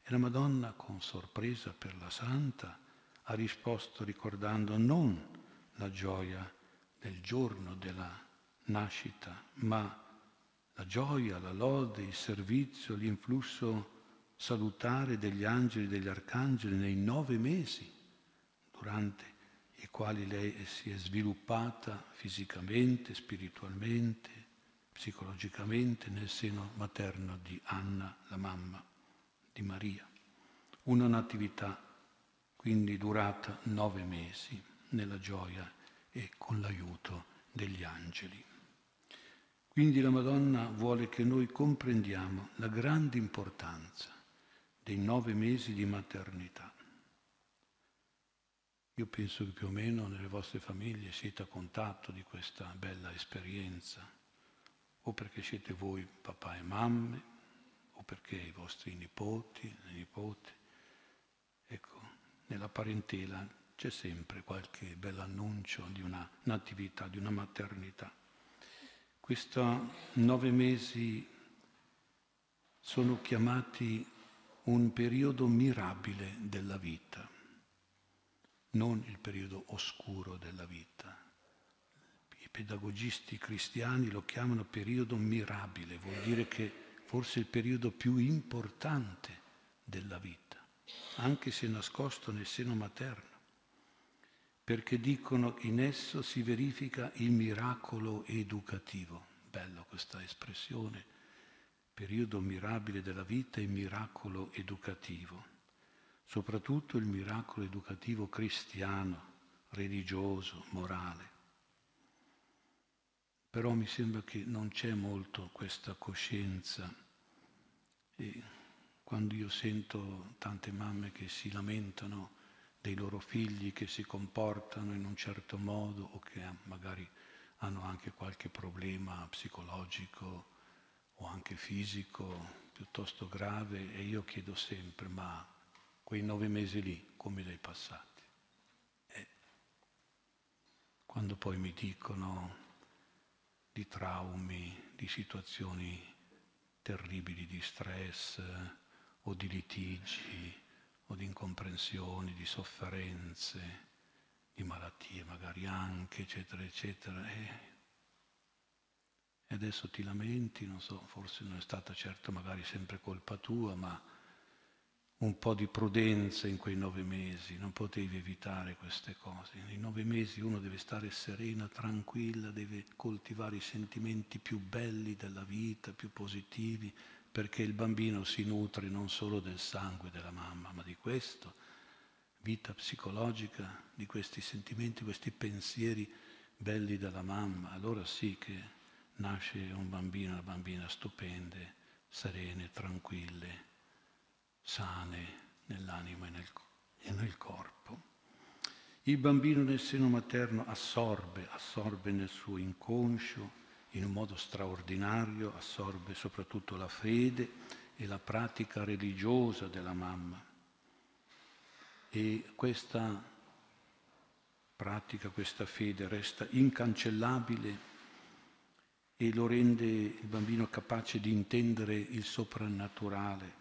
E la Madonna, con sorpresa per la Santa, ha risposto ricordando non la gioia del giorno della nascita, ma la gioia, la lode, il servizio, l'influsso salutare degli angeli e degli arcangeli nei nove mesi durante i quali lei si è sviluppata fisicamente, spiritualmente, psicologicamente nel seno materno di Anna, la mamma di Maria. Una natività quindi durata nove mesi nella gioia e con l'aiuto degli angeli. Quindi la Madonna vuole che noi comprendiamo la grande importanza dei nove mesi di maternità io penso che più o meno nelle vostre famiglie siete a contatto di questa bella esperienza, o perché siete voi papà e mamme, o perché i vostri nipoti, le nipoti. Ecco, nella parentela c'è sempre qualche bell'annuncio di una natività, di una maternità. Questi nove mesi sono chiamati un periodo mirabile della vita, non il periodo oscuro della vita. I pedagogisti cristiani lo chiamano periodo mirabile, vuol dire che forse il periodo più importante della vita, anche se nascosto nel seno materno perché dicono in esso si verifica il miracolo educativo. Bello questa espressione, periodo mirabile della vita e miracolo educativo, soprattutto il miracolo educativo cristiano, religioso, morale. Però mi sembra che non c'è molto questa coscienza e quando io sento tante mamme che si lamentano dei loro figli che si comportano in un certo modo o che magari hanno anche qualche problema psicologico o anche fisico piuttosto grave e io chiedo sempre ma quei nove mesi lì come li hai passati? E quando poi mi dicono di traumi, di situazioni terribili di stress o di litigi, o di incomprensioni, di sofferenze, di malattie magari anche, eccetera, eccetera. E, adesso ti lamenti, non so, forse non è stata certo magari sempre colpa tua, ma un po' di prudenza in quei nove mesi, non potevi evitare queste cose. Nei nove mesi uno deve stare serena, tranquilla, deve coltivare i sentimenti più belli della vita, più positivi, perché il bambino si nutre non solo del sangue della mamma, ma di questo, vita psicologica, di questi sentimenti, questi pensieri belli della mamma. Allora sì che nasce un bambino, una bambina stupende, serene, tranquille, sane nell'anima e nel, e nel corpo. Il bambino nel seno materno assorbe, assorbe nel suo inconscio in un modo straordinario assorbe soprattutto la fede e la pratica religiosa della mamma. E questa pratica, questa fede resta incancellabile e lo rende il bambino capace di intendere il soprannaturale,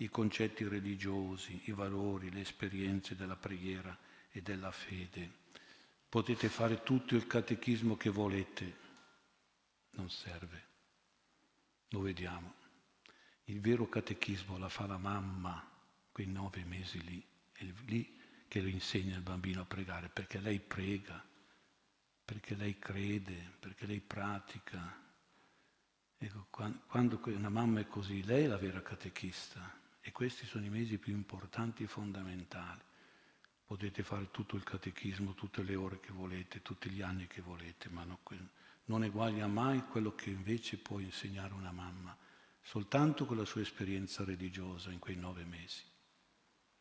i concetti religiosi, i valori, le esperienze della preghiera e della fede. Potete fare tutto il catechismo che volete, non serve. Lo vediamo. Il vero catechismo la fa la mamma quei nove mesi lì, è lì che lo insegna il bambino a pregare, perché lei prega, perché lei crede, perché lei pratica. Ecco, quando una mamma è così, lei è la vera catechista e questi sono i mesi più importanti e fondamentali. Potete fare tutto il catechismo, tutte le ore che volete, tutti gli anni che volete, ma no, non eguaglia mai quello che invece può insegnare una mamma, soltanto con la sua esperienza religiosa in quei nove mesi.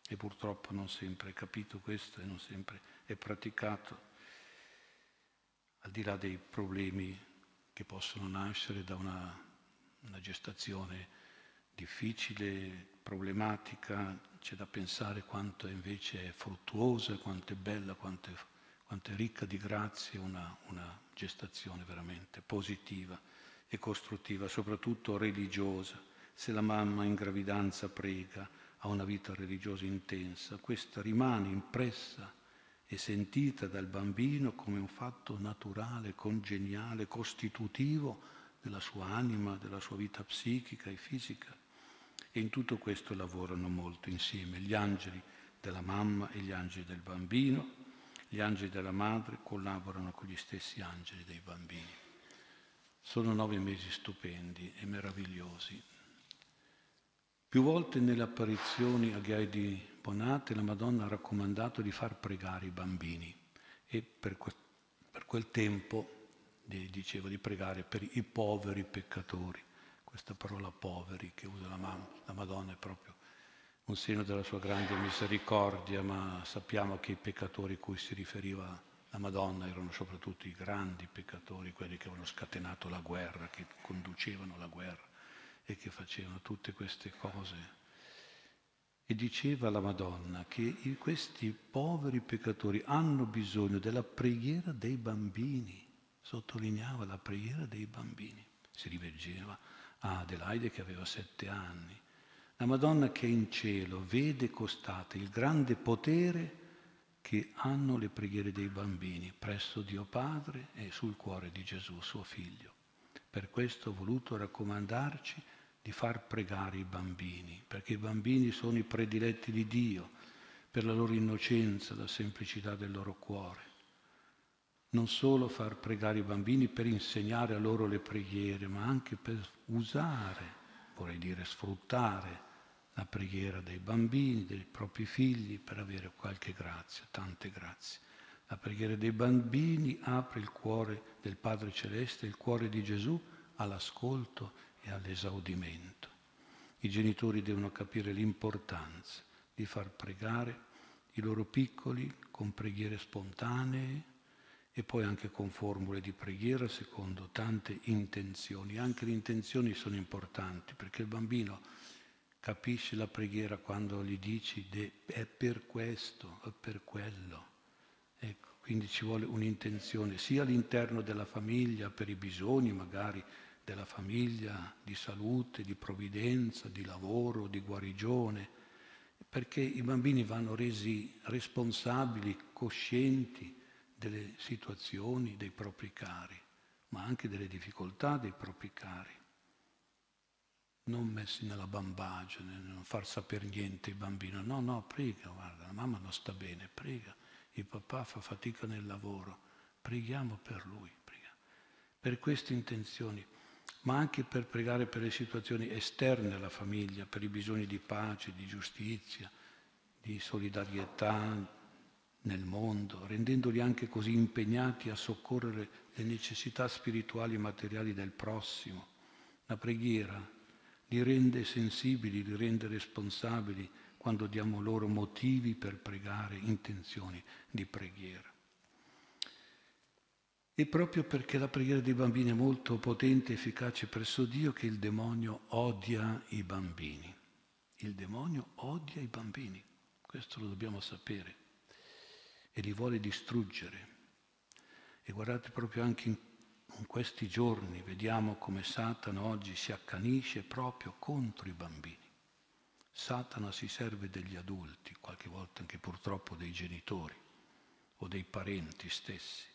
E purtroppo non sempre è capito questo e non sempre è praticato, al di là dei problemi che possono nascere da una, una gestazione difficile, problematica, c'è da pensare quanto invece è fruttuosa, quanto è bella, quanto è, quanto è ricca di grazie una, una gestazione veramente positiva e costruttiva, soprattutto religiosa. Se la mamma in gravidanza prega, ha una vita religiosa intensa, questa rimane impressa e sentita dal bambino come un fatto naturale, congeniale, costitutivo della sua anima, della sua vita psichica e fisica. E in tutto questo lavorano molto insieme gli angeli della mamma e gli angeli del bambino, gli angeli della madre collaborano con gli stessi angeli dei bambini. Sono nove mesi stupendi e meravigliosi. Più volte nelle apparizioni a Ghai di Bonate la Madonna ha raccomandato di far pregare i bambini e per, que- per quel tempo diceva di pregare per i poveri peccatori. Questa parola poveri che usa la, mamma, la Madonna è proprio un segno della sua grande misericordia, ma sappiamo che i peccatori a cui si riferiva la Madonna erano soprattutto i grandi peccatori, quelli che avevano scatenato la guerra, che conducevano la guerra e che facevano tutte queste cose. E diceva la Madonna che questi poveri peccatori hanno bisogno della preghiera dei bambini, sottolineava la preghiera dei bambini. Si rivolgeva a Adelaide che aveva sette anni. La Madonna che è in cielo vede costate il grande potere che hanno le preghiere dei bambini presso Dio Padre e sul cuore di Gesù, suo figlio. Per questo ho voluto raccomandarci di far pregare i bambini, perché i bambini sono i prediletti di Dio per la loro innocenza, la semplicità del loro cuore. Non solo far pregare i bambini per insegnare a loro le preghiere, ma anche per usare, vorrei dire sfruttare, la preghiera dei bambini, dei propri figli, per avere qualche grazia, tante grazie. La preghiera dei bambini apre il cuore del Padre Celeste, il cuore di Gesù all'ascolto e all'esaudimento. I genitori devono capire l'importanza di far pregare i loro piccoli con preghiere spontanee e poi anche con formule di preghiera secondo tante intenzioni. Anche le intenzioni sono importanti perché il bambino capisce la preghiera quando gli dici è per questo, è per quello. Ecco, quindi ci vuole un'intenzione sia all'interno della famiglia per i bisogni magari della famiglia, di salute, di provvidenza, di lavoro, di guarigione, perché i bambini vanno resi responsabili, coscienti delle situazioni dei propri cari, ma anche delle difficoltà dei propri cari. Non messi nella bambagia, nel non far sapere niente il bambino. No, no, prega, guarda, la mamma non sta bene, prega il papà fa fatica nel lavoro, preghiamo per lui, prega. per queste intenzioni, ma anche per pregare per le situazioni esterne alla famiglia, per i bisogni di pace, di giustizia, di solidarietà nel mondo, rendendoli anche così impegnati a soccorrere le necessità spirituali e materiali del prossimo. La preghiera li rende sensibili, li rende responsabili quando diamo loro motivi per pregare, intenzioni di preghiera. E proprio perché la preghiera dei bambini è molto potente e efficace presso Dio che il demonio odia i bambini. Il demonio odia i bambini, questo lo dobbiamo sapere, e li vuole distruggere. E guardate proprio anche in, questi giorni, vediamo come Satana oggi si accanisce proprio contro i bambini. Satana si serve degli adulti, qualche volta anche purtroppo dei genitori o dei parenti stessi.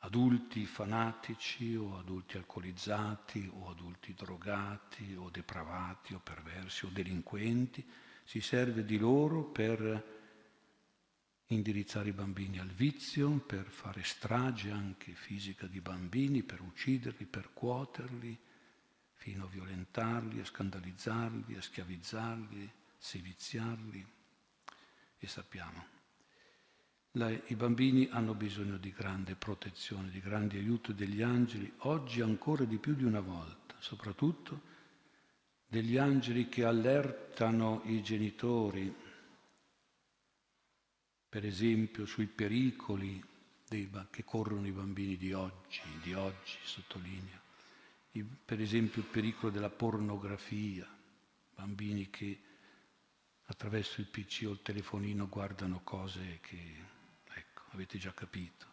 Adulti fanatici o adulti alcolizzati o adulti drogati o depravati o perversi o delinquenti, si serve di loro per indirizzare i bambini al vizio, per fare strage anche fisica di bambini, per ucciderli, per cuoterli, fino a violentarli, a scandalizzarli, a schiavizzarli, seviziarli. E sappiamo, la, i bambini hanno bisogno di grande protezione, di grande aiuto degli angeli, oggi ancora di più di una volta, soprattutto degli angeli che allertano i genitori, per esempio sui pericoli dei, che corrono i bambini di oggi, di oggi sottolineo per esempio il pericolo della pornografia, bambini che attraverso il PC o il telefonino guardano cose che, ecco, avete già capito.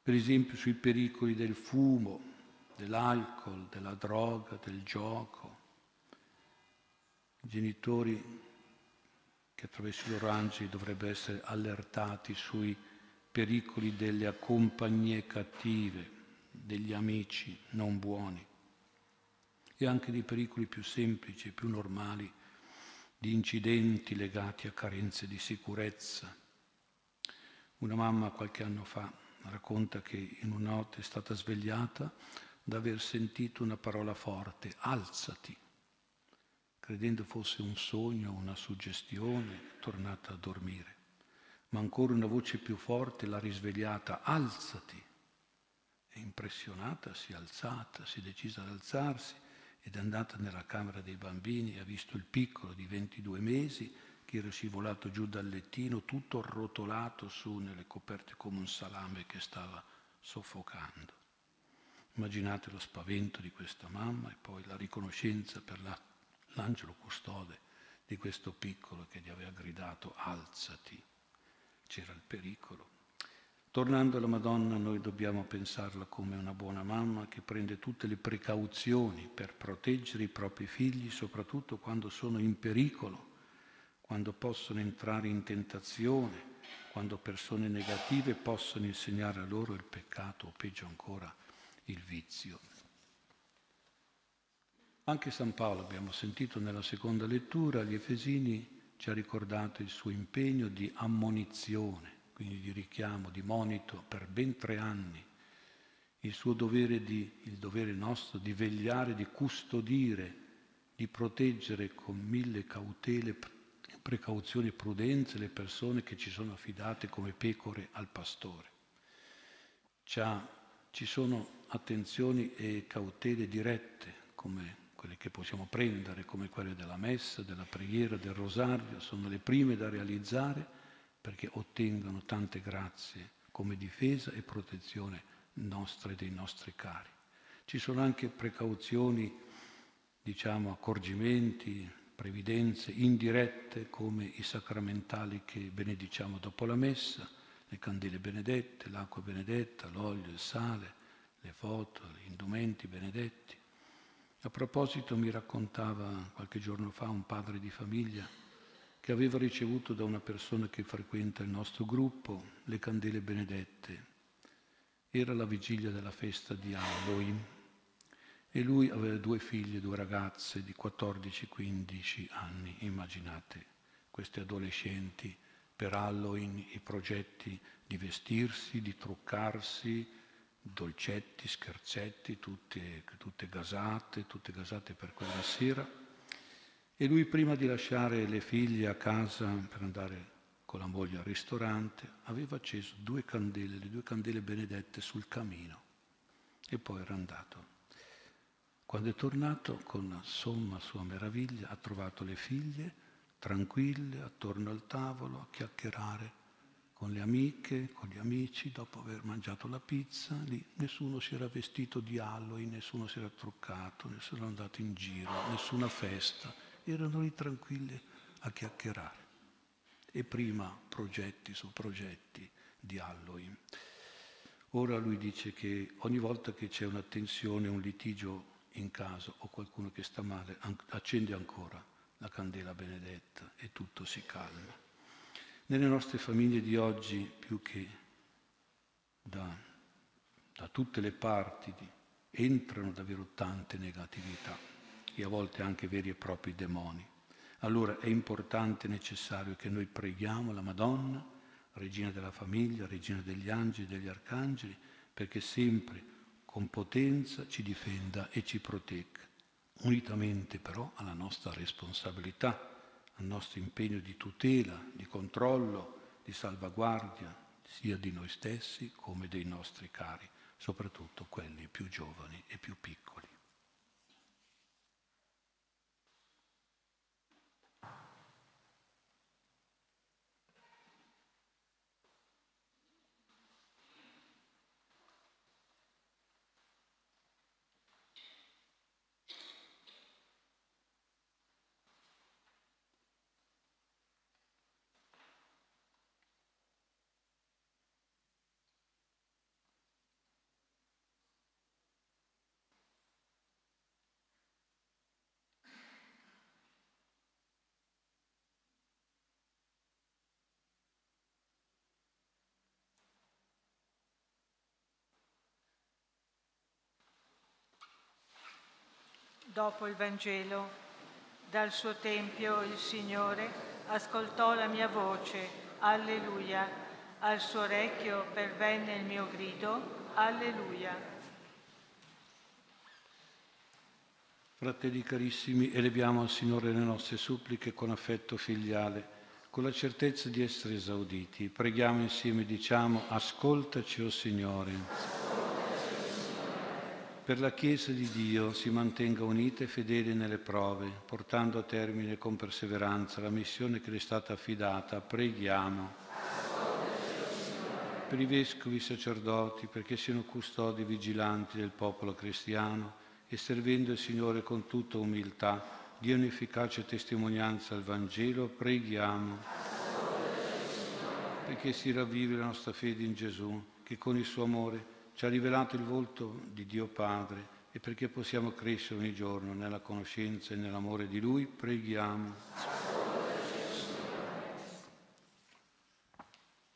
Per esempio sui pericoli del fumo, dell'alcol, della droga, del gioco. I genitori che attraverso i loro angeli dovrebbero essere allertati sui pericoli delle compagnie cattive, degli amici non buoni e anche di pericoli più semplici, più normali, di incidenti legati a carenze di sicurezza. Una mamma qualche anno fa racconta che in una notte è stata svegliata da aver sentito una parola forte, alzati, credendo fosse un sogno, una suggestione, tornata a dormire. Ma ancora una voce più forte l'ha risvegliata, alzati è impressionata, si è alzata, si è decisa ad alzarsi ed è andata nella camera dei bambini e ha visto il piccolo di 22 mesi che era scivolato giù dal lettino, tutto arrotolato su nelle coperte come un salame che stava soffocando. Immaginate lo spavento di questa mamma e poi la riconoscenza per la, l'angelo custode di questo piccolo che gli aveva gridato alzati. C'era il pericolo Tornando alla Madonna, noi dobbiamo pensarla come una buona mamma che prende tutte le precauzioni per proteggere i propri figli, soprattutto quando sono in pericolo, quando possono entrare in tentazione, quando persone negative possono insegnare a loro il peccato o peggio ancora il vizio. Anche San Paolo, abbiamo sentito nella seconda lettura, agli Efesini ci ha ricordato il suo impegno di ammonizione, quindi di richiamo, di monito per ben tre anni, il suo dovere, di, il dovere nostro di vegliare, di custodire, di proteggere con mille cautele, precauzioni e prudenze le persone che ci sono affidate come pecore al pastore. Ci sono attenzioni e cautele dirette come quelle che possiamo prendere, come quelle della messa, della preghiera, del rosario, sono le prime da realizzare perché ottengono tante grazie come difesa e protezione nostra e dei nostri cari. Ci sono anche precauzioni, diciamo, accorgimenti, previdenze indirette come i sacramentali che benediciamo dopo la messa, le candele benedette, l'acqua benedetta, l'olio, il sale, le foto, gli indumenti benedetti. A proposito mi raccontava qualche giorno fa un padre di famiglia che aveva ricevuto da una persona che frequenta il nostro gruppo le candele benedette. Era la vigilia della festa di Halloween e lui aveva due figlie, due ragazze di 14-15 anni, immaginate, queste adolescenti per Halloween i progetti di vestirsi, di truccarsi, dolcetti, scherzetti, tutte, tutte gasate, tutte gasate per quella sera e lui prima di lasciare le figlie a casa per andare con la moglie al ristorante aveva acceso due candele, le due candele benedette sul camino e poi era andato. Quando è tornato, con somma sua meraviglia, ha trovato le figlie tranquille attorno al tavolo a chiacchierare con le amiche, con gli amici, dopo aver mangiato la pizza, lì nessuno si era vestito di Halloween, nessuno si era truccato, nessuno era andato in giro, nessuna festa erano lì tranquilli a chiacchierare. E prima progetti su progetti di Halloween. Ora lui dice che ogni volta che c'è una tensione, un litigio in casa o qualcuno che sta male, accende ancora la candela benedetta e tutto si calma. Nelle nostre famiglie di oggi, più che da, da tutte le parti, entrano davvero tante negatività e a volte anche veri e propri demoni. Allora è importante e necessario che noi preghiamo la Madonna, regina della famiglia, regina degli angeli, degli arcangeli, perché sempre con potenza ci difenda e ci protegga, unitamente però alla nostra responsabilità, al nostro impegno di tutela, di controllo, di salvaguardia, sia di noi stessi come dei nostri cari, soprattutto quelli più giovani e più piccoli. Dopo il Vangelo, dal suo Tempio il Signore ascoltò la mia voce, alleluia, al suo orecchio pervenne il mio grido, alleluia. Fratelli carissimi, eleviamo al Signore le nostre suppliche con affetto filiale, con la certezza di essere esauditi. Preghiamo insieme, diciamo, ascoltaci, o oh Signore per la Chiesa di Dio si mantenga unita e fedele nelle prove, portando a termine con perseveranza la missione che le è stata affidata. Preghiamo. Per i vescovi sacerdoti, perché siano custodi vigilanti del popolo cristiano e servendo il Signore con tutta umiltà, diano efficace testimonianza al Vangelo, preghiamo perché si ravvivi la nostra fede in Gesù, che con il suo amore ci ha rivelato il volto di Dio Padre e perché possiamo crescere ogni giorno nella conoscenza e nell'amore di Lui, preghiamo.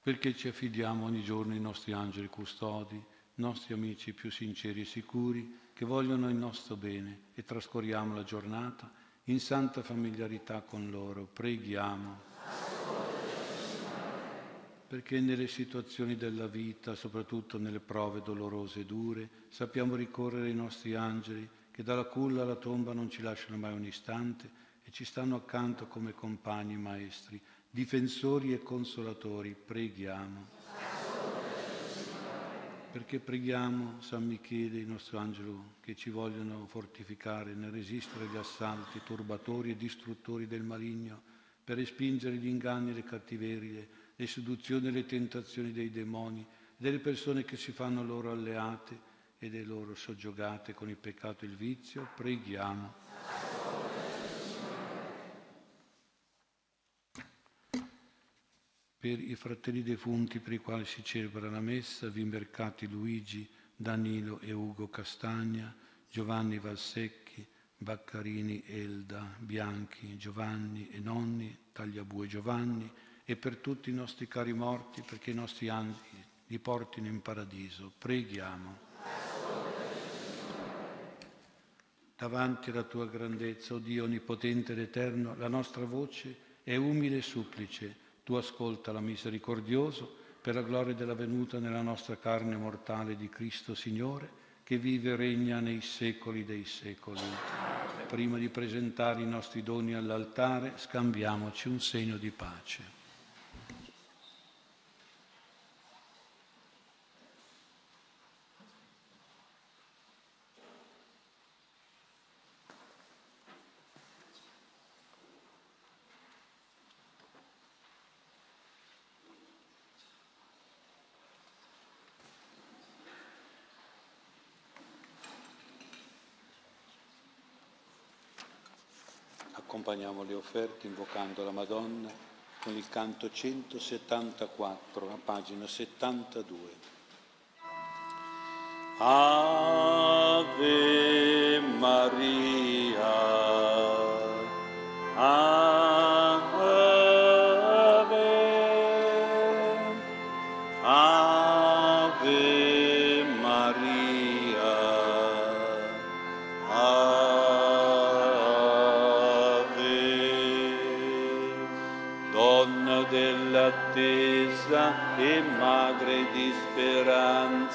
Perché ci affidiamo ogni giorno ai nostri angeli custodi, nostri amici più sinceri e sicuri, che vogliono il nostro bene e trascorriamo la giornata in santa familiarità con loro. Preghiamo perché nelle situazioni della vita, soprattutto nelle prove dolorose e dure, sappiamo ricorrere ai nostri angeli che dalla culla alla tomba non ci lasciano mai un istante e ci stanno accanto come compagni maestri, difensori e consolatori. Preghiamo. Perché preghiamo San Michele, il nostro angelo, che ci vogliono fortificare nel resistere agli assalti turbatori e distruttori del maligno, per respingere gli inganni e le cattiverie le seduzioni e le tentazioni dei demoni, delle persone che si fanno loro alleate e delle loro soggiogate con il peccato e il vizio, preghiamo. Per i fratelli defunti per i quali si celebra la messa, Vimbercati Luigi, Danilo e Ugo Castagna, Giovanni Valsecchi, Baccarini Elda, Bianchi, Giovanni e Nonni, Tagliabue Giovanni, e per tutti i nostri cari morti, perché i nostri angeli li portino in paradiso. Preghiamo. Davanti alla tua grandezza, o oh Dio onnipotente ed eterno, la nostra voce è umile e supplice. Tu ascolta la misericordioso per la gloria della venuta nella nostra carne mortale di Cristo Signore, che vive e regna nei secoli dei secoli. Prima di presentare i nostri doni all'altare, scambiamoci un segno di pace. Accompagniamo le offerte invocando la Madonna con il canto 174, a pagina 72. Ave Maria.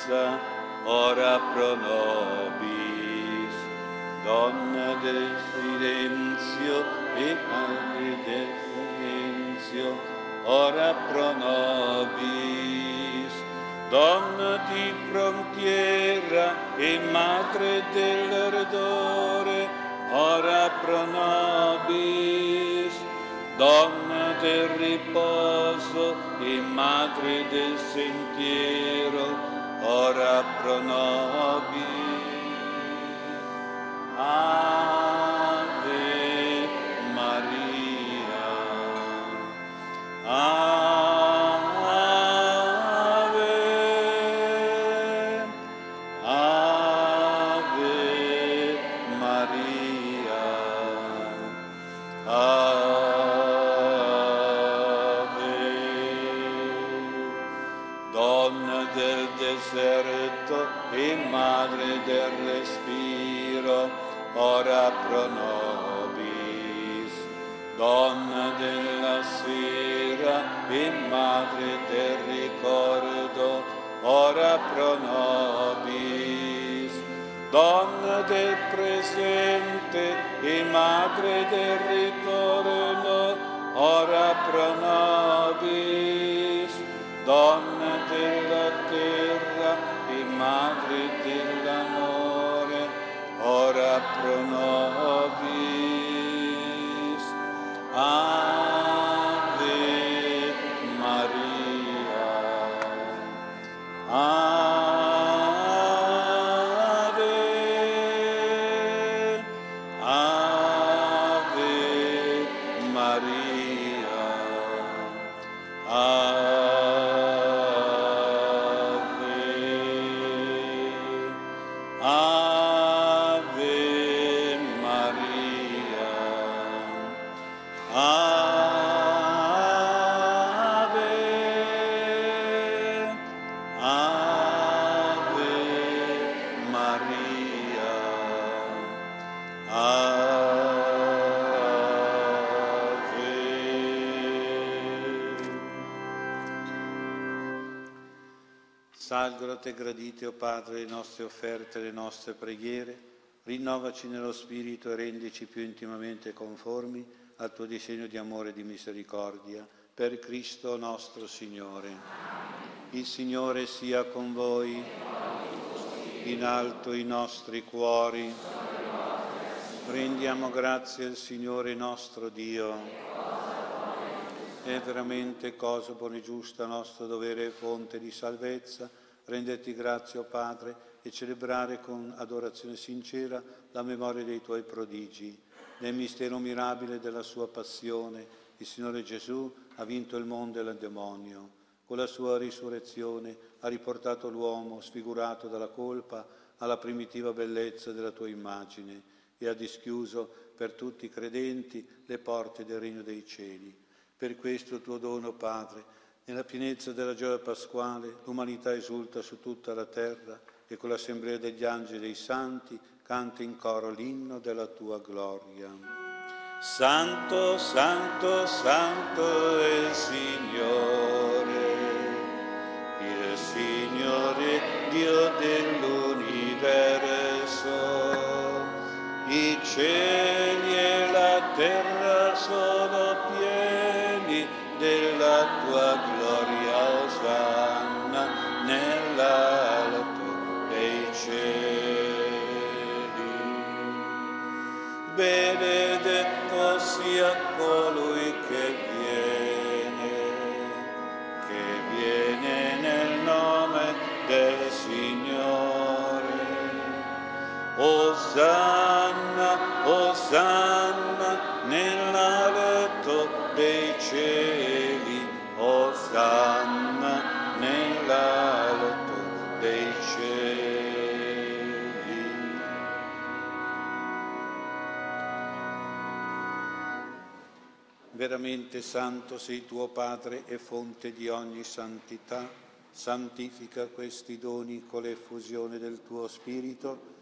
Speranza, ora pro nobis, donna del silenzio e madre del silenzio, ora pro nobis, donna di frontiera e madre dell'ardore, ora pro nobis, donna del riposo e madre del sentiero, ora pro nobis. Ave madre del respiro, ora pro nobis. Donna della sera e madre del ricordo, ora pro nobis. Donna del presente e madre del ritorno, ora pro nobis. Donna della terra e madre ora Padre, le nostre offerte, le nostre preghiere, rinnovaci nello Spirito e rendici più intimamente conformi al tuo disegno di amore e di misericordia, per Cristo nostro Signore. Il Signore sia con voi, in alto i nostri cuori. Rendiamo grazie al Signore nostro Dio. È veramente cosa buona e giusta, nostro dovere e fonte di salvezza, renderti grazie, oh Padre, e celebrare con adorazione sincera la memoria dei tuoi prodigi. Nel mistero mirabile della sua passione, il Signore Gesù ha vinto il mondo e il demonio. Con la sua risurrezione ha riportato l'uomo, sfigurato dalla colpa, alla primitiva bellezza della tua immagine e ha dischiuso per tutti i credenti le porte del regno dei cieli. Per questo tuo dono, Padre, nella pienezza della gioia pasquale, l'umanità esulta su tutta la terra e con l'assemblea degli angeli e dei santi canta in coro l'inno della tua gloria. Santo, santo, santo è il Signore, il Signore Dio dell'universo, i cieli Osanna, Osanna nell'alto dei cieli, Osanna nell'alto dei cieli. Veramente santo sei tuo Padre e fonte di ogni santità, santifica questi doni con l'effusione del tuo Spirito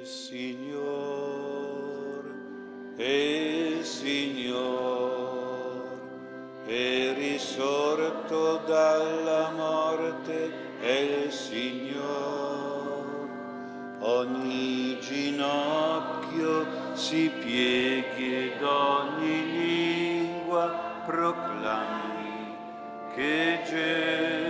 Il Signore, e il è risorto dalla morte, è il Signore. Ogni ginocchio si pieghi ed ogni lingua proclami che Gesù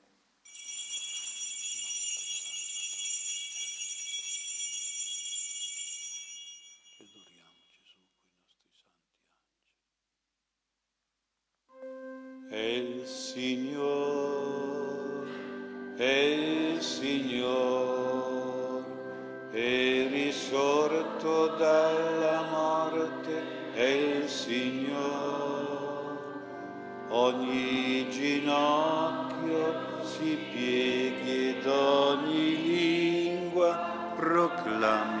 È il Signore, è il Signore, è risorto dalla morte, è il Signore. Ogni ginocchio si pieghi ed ogni lingua proclami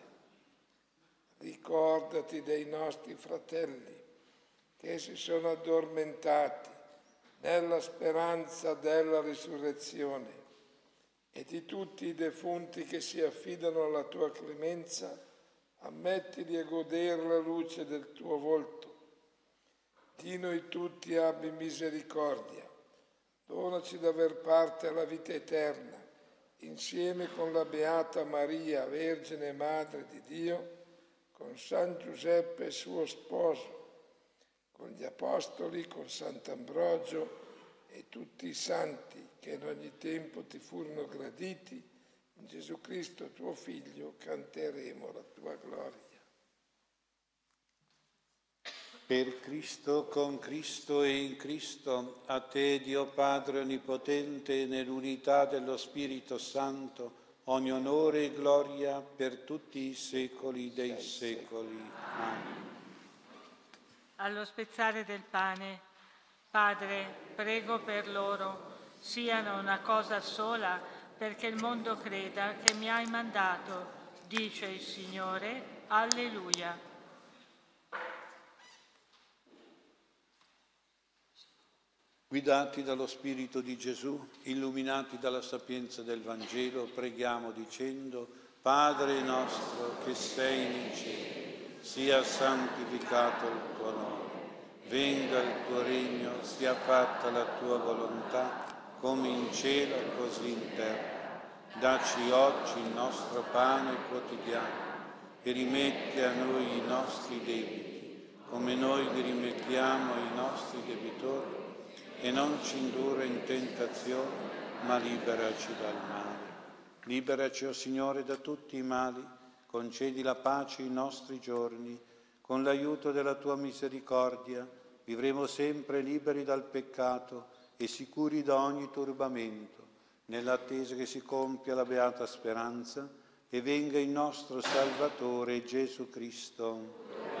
Ricordati dei nostri fratelli che si sono addormentati nella speranza della risurrezione e di tutti i defunti che si affidano alla tua clemenza, ammettili a godere la luce del tuo volto di noi tutti abbi misericordia. Donaci d'aver parte alla vita eterna, insieme con la Beata Maria, Vergine Madre di Dio, con San Giuseppe suo sposo, con gli Apostoli, con Sant'Ambrogio e tutti i santi che in ogni tempo ti furono graditi, in Gesù Cristo tuo Figlio canteremo la tua gloria. Per Cristo, con Cristo e in Cristo, a te Dio Padre Onnipotente, nell'unità dello Spirito Santo, ogni onore e gloria per tutti i secoli dei secoli. Amen. Allo spezzare del pane, Padre, prego per loro, siano una cosa sola, perché il mondo creda che mi hai mandato, dice il Signore. Alleluia. Guidati dallo Spirito di Gesù, illuminati dalla sapienza del Vangelo, preghiamo dicendo, Padre nostro che sei nei cieli, sia santificato il tuo nome, venga il tuo regno, sia fatta la tua volontà, come in cielo così in terra. Dacci oggi il nostro pane quotidiano e rimetti a noi i nostri debiti, come noi li rimettiamo ai nostri debitori e non ci indurre in tentazione, ma liberaci dal male. Liberaci, o oh Signore, da tutti i mali, concedi la pace ai nostri giorni, con l'aiuto della tua misericordia vivremo sempre liberi dal peccato e sicuri da ogni turbamento, nell'attesa che si compia la beata speranza e venga il nostro Salvatore Gesù Cristo.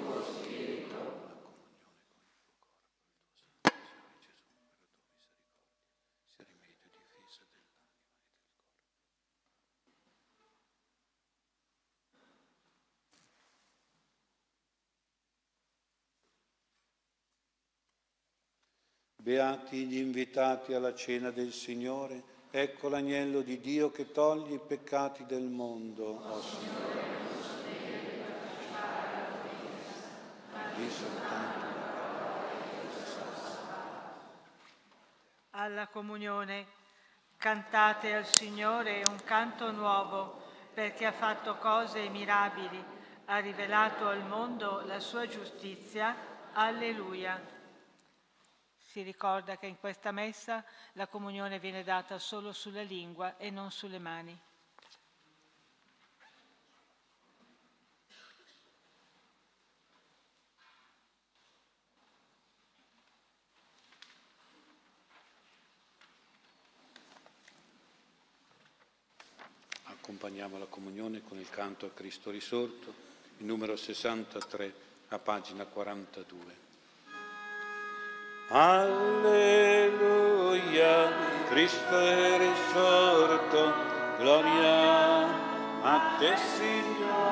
Beati gli invitati alla cena del Signore, ecco l'agnello di Dio che toglie i peccati del mondo, oh Signore. Alla comunione cantate al Signore un canto nuovo perché ha fatto cose mirabili, ha rivelato al mondo la sua giustizia. Alleluia. Si ricorda che in questa messa la comunione viene data solo sulla lingua e non sulle mani. Accompagniamo la comunione con il canto a Cristo risorto, il numero 63 a pagina 42. Alleluia, Cristo è risorto, gloria a te Signore.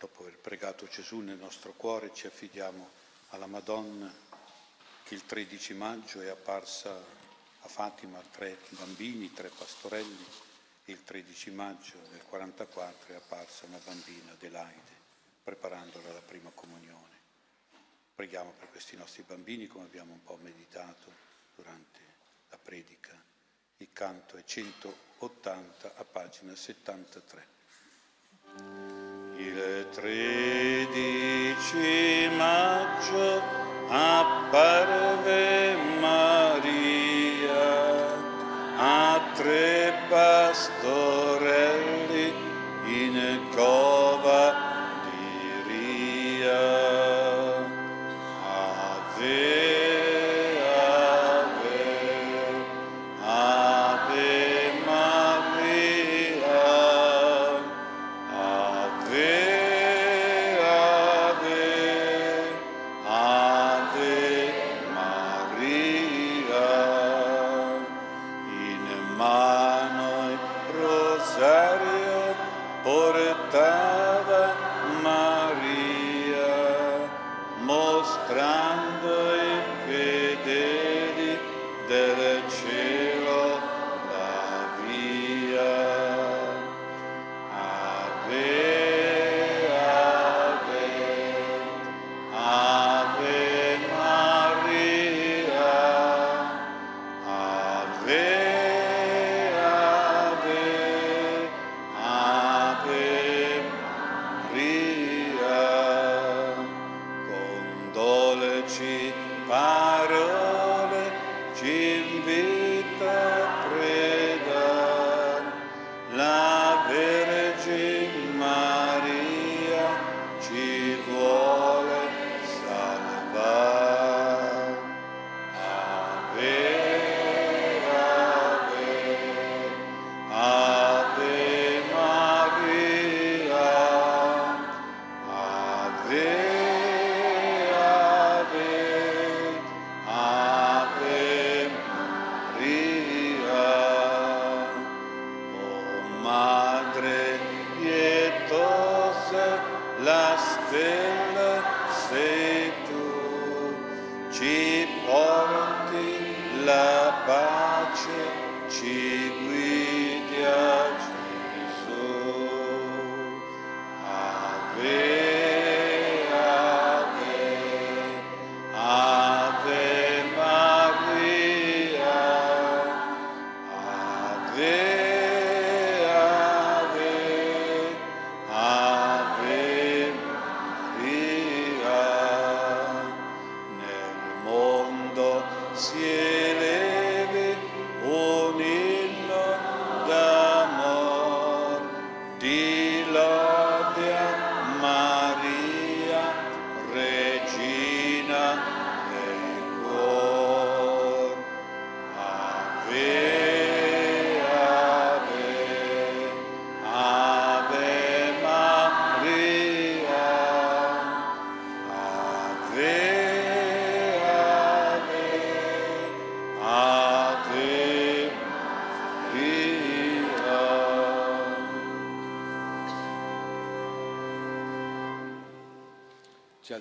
Dopo aver pregato Gesù nel nostro cuore, ci affidiamo alla Madonna che il 13 maggio è apparsa a Fatima tre bambini, tre pastorelli, e il 13 maggio del 44 è apparsa una bambina, Adelaide, preparandola alla prima comunione. Preghiamo per questi nostri bambini come abbiamo un po' meditato durante la predica. Il canto è 180 a pagina 73. Il 13 maggio apparve Ci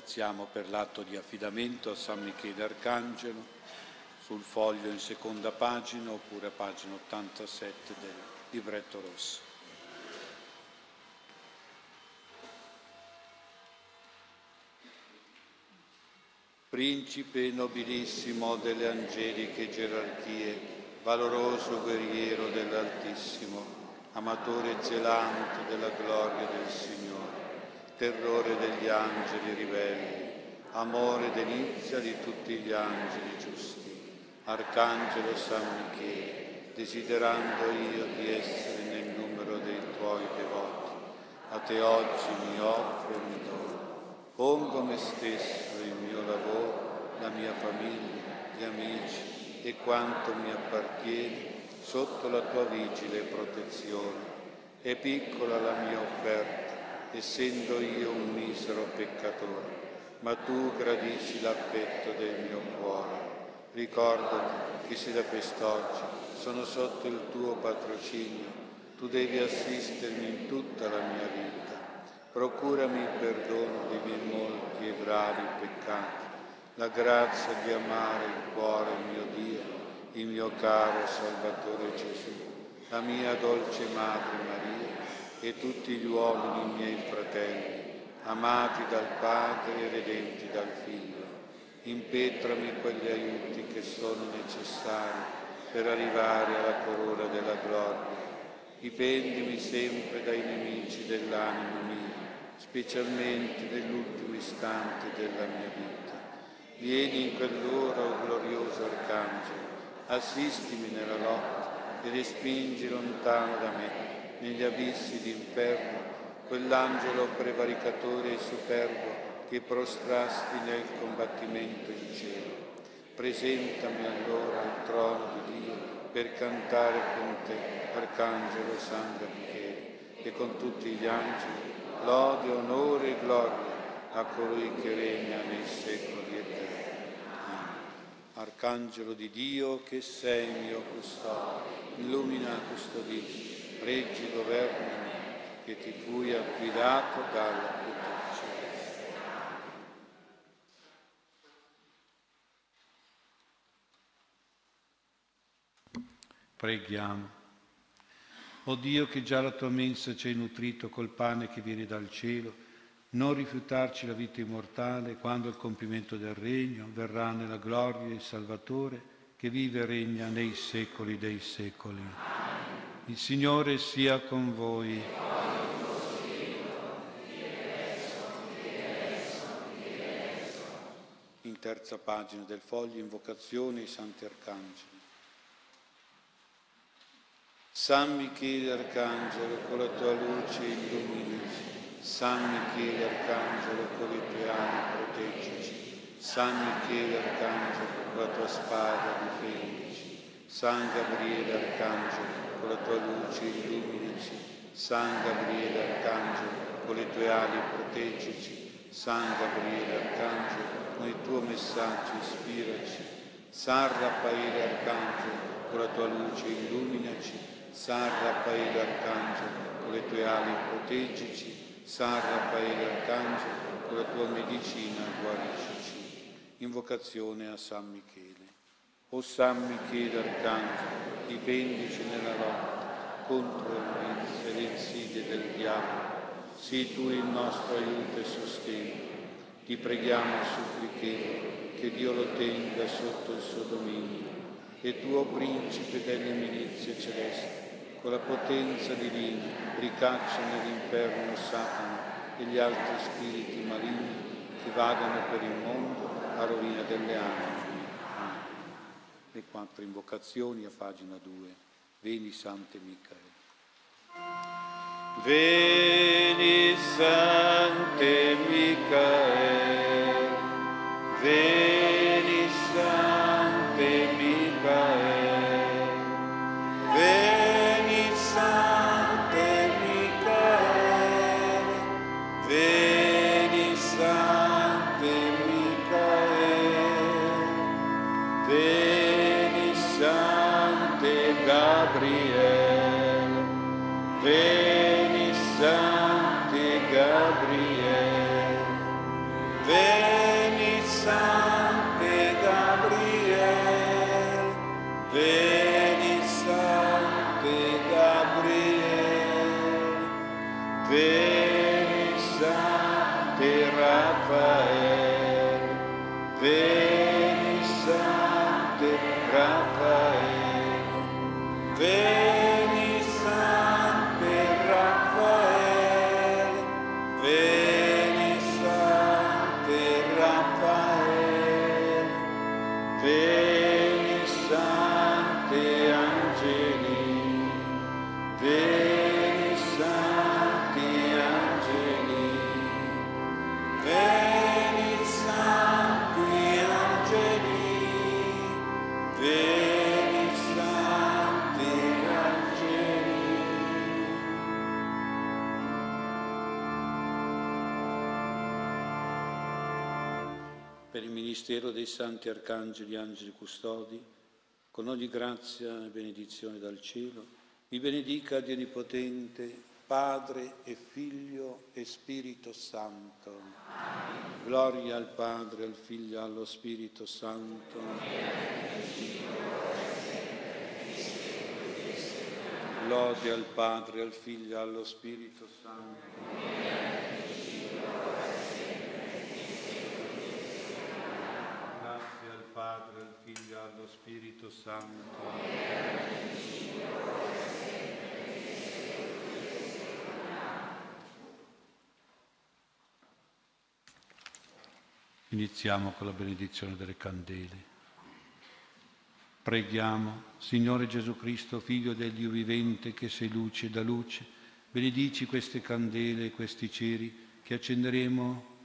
alziamo per l'atto di affidamento a San Michele Arcangelo sul foglio in seconda pagina oppure a pagina 87 del libretto rosso. Principe nobilissimo delle angeliche gerarchie, valoroso guerriero dell'Altissimo, amatore zelante della gloria del Signore terrore degli angeli ribelli, amore delizia di tutti gli angeli giusti. Arcangelo San Michele, desiderando io di essere nel numero dei tuoi devoti, a te oggi mi offro e mi dono. Pongo me stesso, il mio lavoro, la mia famiglia, gli amici e quanto mi appartiene sotto la tua vigile protezione. È piccola la mia offerta essendo io un misero peccatore, ma tu gradisci l'affetto del mio cuore. Ricordati che se da quest'oggi sono sotto il tuo patrocinio, tu devi assistermi in tutta la mia vita procurami il perdono dei miei molti e gravi peccati, la grazia di amare il cuore mio Dio, il mio caro Salvatore Gesù, la mia dolce Madre Maria e tutti gli uomini miei fratelli, amati dal Padre e redenti dal Figlio. Impetrami quegli aiuti che sono necessari per arrivare alla corona della gloria. Difendimi sempre dai nemici dell'anima mia, specialmente nell'ultimo istante della mia vita. Vieni in quell'ora, o oh glorioso Arcangelo, assistimi nella lotta e respingi lontano da me, negli abissi d'inferno, quell'angelo prevaricatore e superbo che prostrasti nel combattimento in cielo. Presentami allora al trono di Dio per cantare con te, Arcangelo San Gabriele, e con tutti gli angeli, lode, onore e gloria a colui che regna nei secoli eterni. Arcangelo di Dio che sei mio custode, illumina, custodisci, reggi, governami, che ti fui affidato dalla potenza. Preghiamo. O Dio che già la tua mensa ci hai nutrito col pane che viene dal cielo, non rifiutarci la vita immortale quando il compimento del regno verrà nella gloria il Salvatore che vive e regna nei secoli dei secoli. Il Signore sia con voi. In terza pagina del foglio invocazione ai Santi Arcangeli. San Michele Arcangelo, con la tua luce illuminaci. San Michele Arcangelo, con le tue ali proteggici. San Michele Arcangelo, con la tua spada difendici. San Gabriele Arcangelo, con la tua luce illuminaci. San Gabriele Arcangelo, con le tue ali proteggici. San Gabriele Arcangelo, con il tuo messaggio ispiraci. San Raffaele Arcangelo, con la tua luce illuminaci. San Raffaele Arcangelo, con le tue ali proteggici, San Raffaele Arcangelo, con la tua medicina guariscici. Invocazione a San Michele. O San Michele Arcangelo, difendici nella lotta contro il vizio e le insidie del diavolo. Sii tu il nostro aiuto e sostegno. Ti preghiamo e supplichiamo che Dio lo tenga sotto il suo dominio e tuo principe delle milizie celesti con la potenza divina ricaccia nell'inferno Satana e gli altri spiriti maligni che vagano per il mondo a rovina delle anime. Le quattro invocazioni a pagina 2. Veni Sante Micaele. Veni Sante Micaele. Veni santi arcangeli, angeli custodi, con ogni grazia e benedizione dal cielo, vi benedica Dio Onnipotente, Padre e Figlio e Spirito Santo. Amen. Gloria al Padre, al Figlio e allo Spirito Santo. Lode al Padre, al Figlio e allo Spirito Santo. Grazie al Padre, al Figlio e allo Spirito Santo. Iniziamo con la benedizione delle candele. Preghiamo, Signore Gesù Cristo, Figlio del Dio vivente, che sei luce da luce, benedici queste candele e questi ceri che accenderemo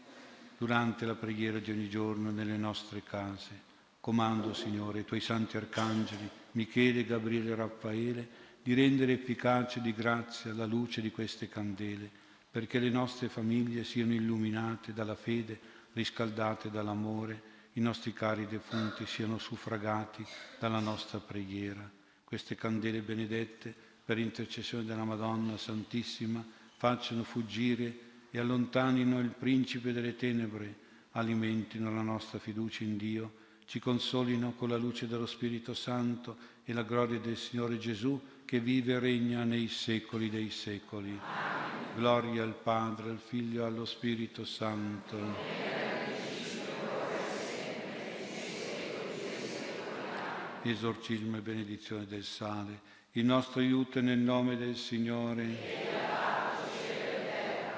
durante la preghiera di ogni giorno nelle nostre case. Comando, Signore, i tuoi santi arcangeli, Michele, Gabriele e Raffaele, di rendere efficace di grazia la luce di queste candele, perché le nostre famiglie siano illuminate dalla fede riscaldate dall'amore, i nostri cari defunti siano suffragati dalla nostra preghiera. Queste candele benedette, per intercessione della Madonna Santissima, facciano fuggire e allontanino il principe delle tenebre, alimentino la nostra fiducia in Dio, ci consolino con la luce dello Spirito Santo e la gloria del Signore Gesù che vive e regna nei secoli dei secoli. Gloria al Padre, al Figlio e allo Spirito Santo. esorcismo e benedizione del sale. Il nostro aiuto è nel nome del Signore.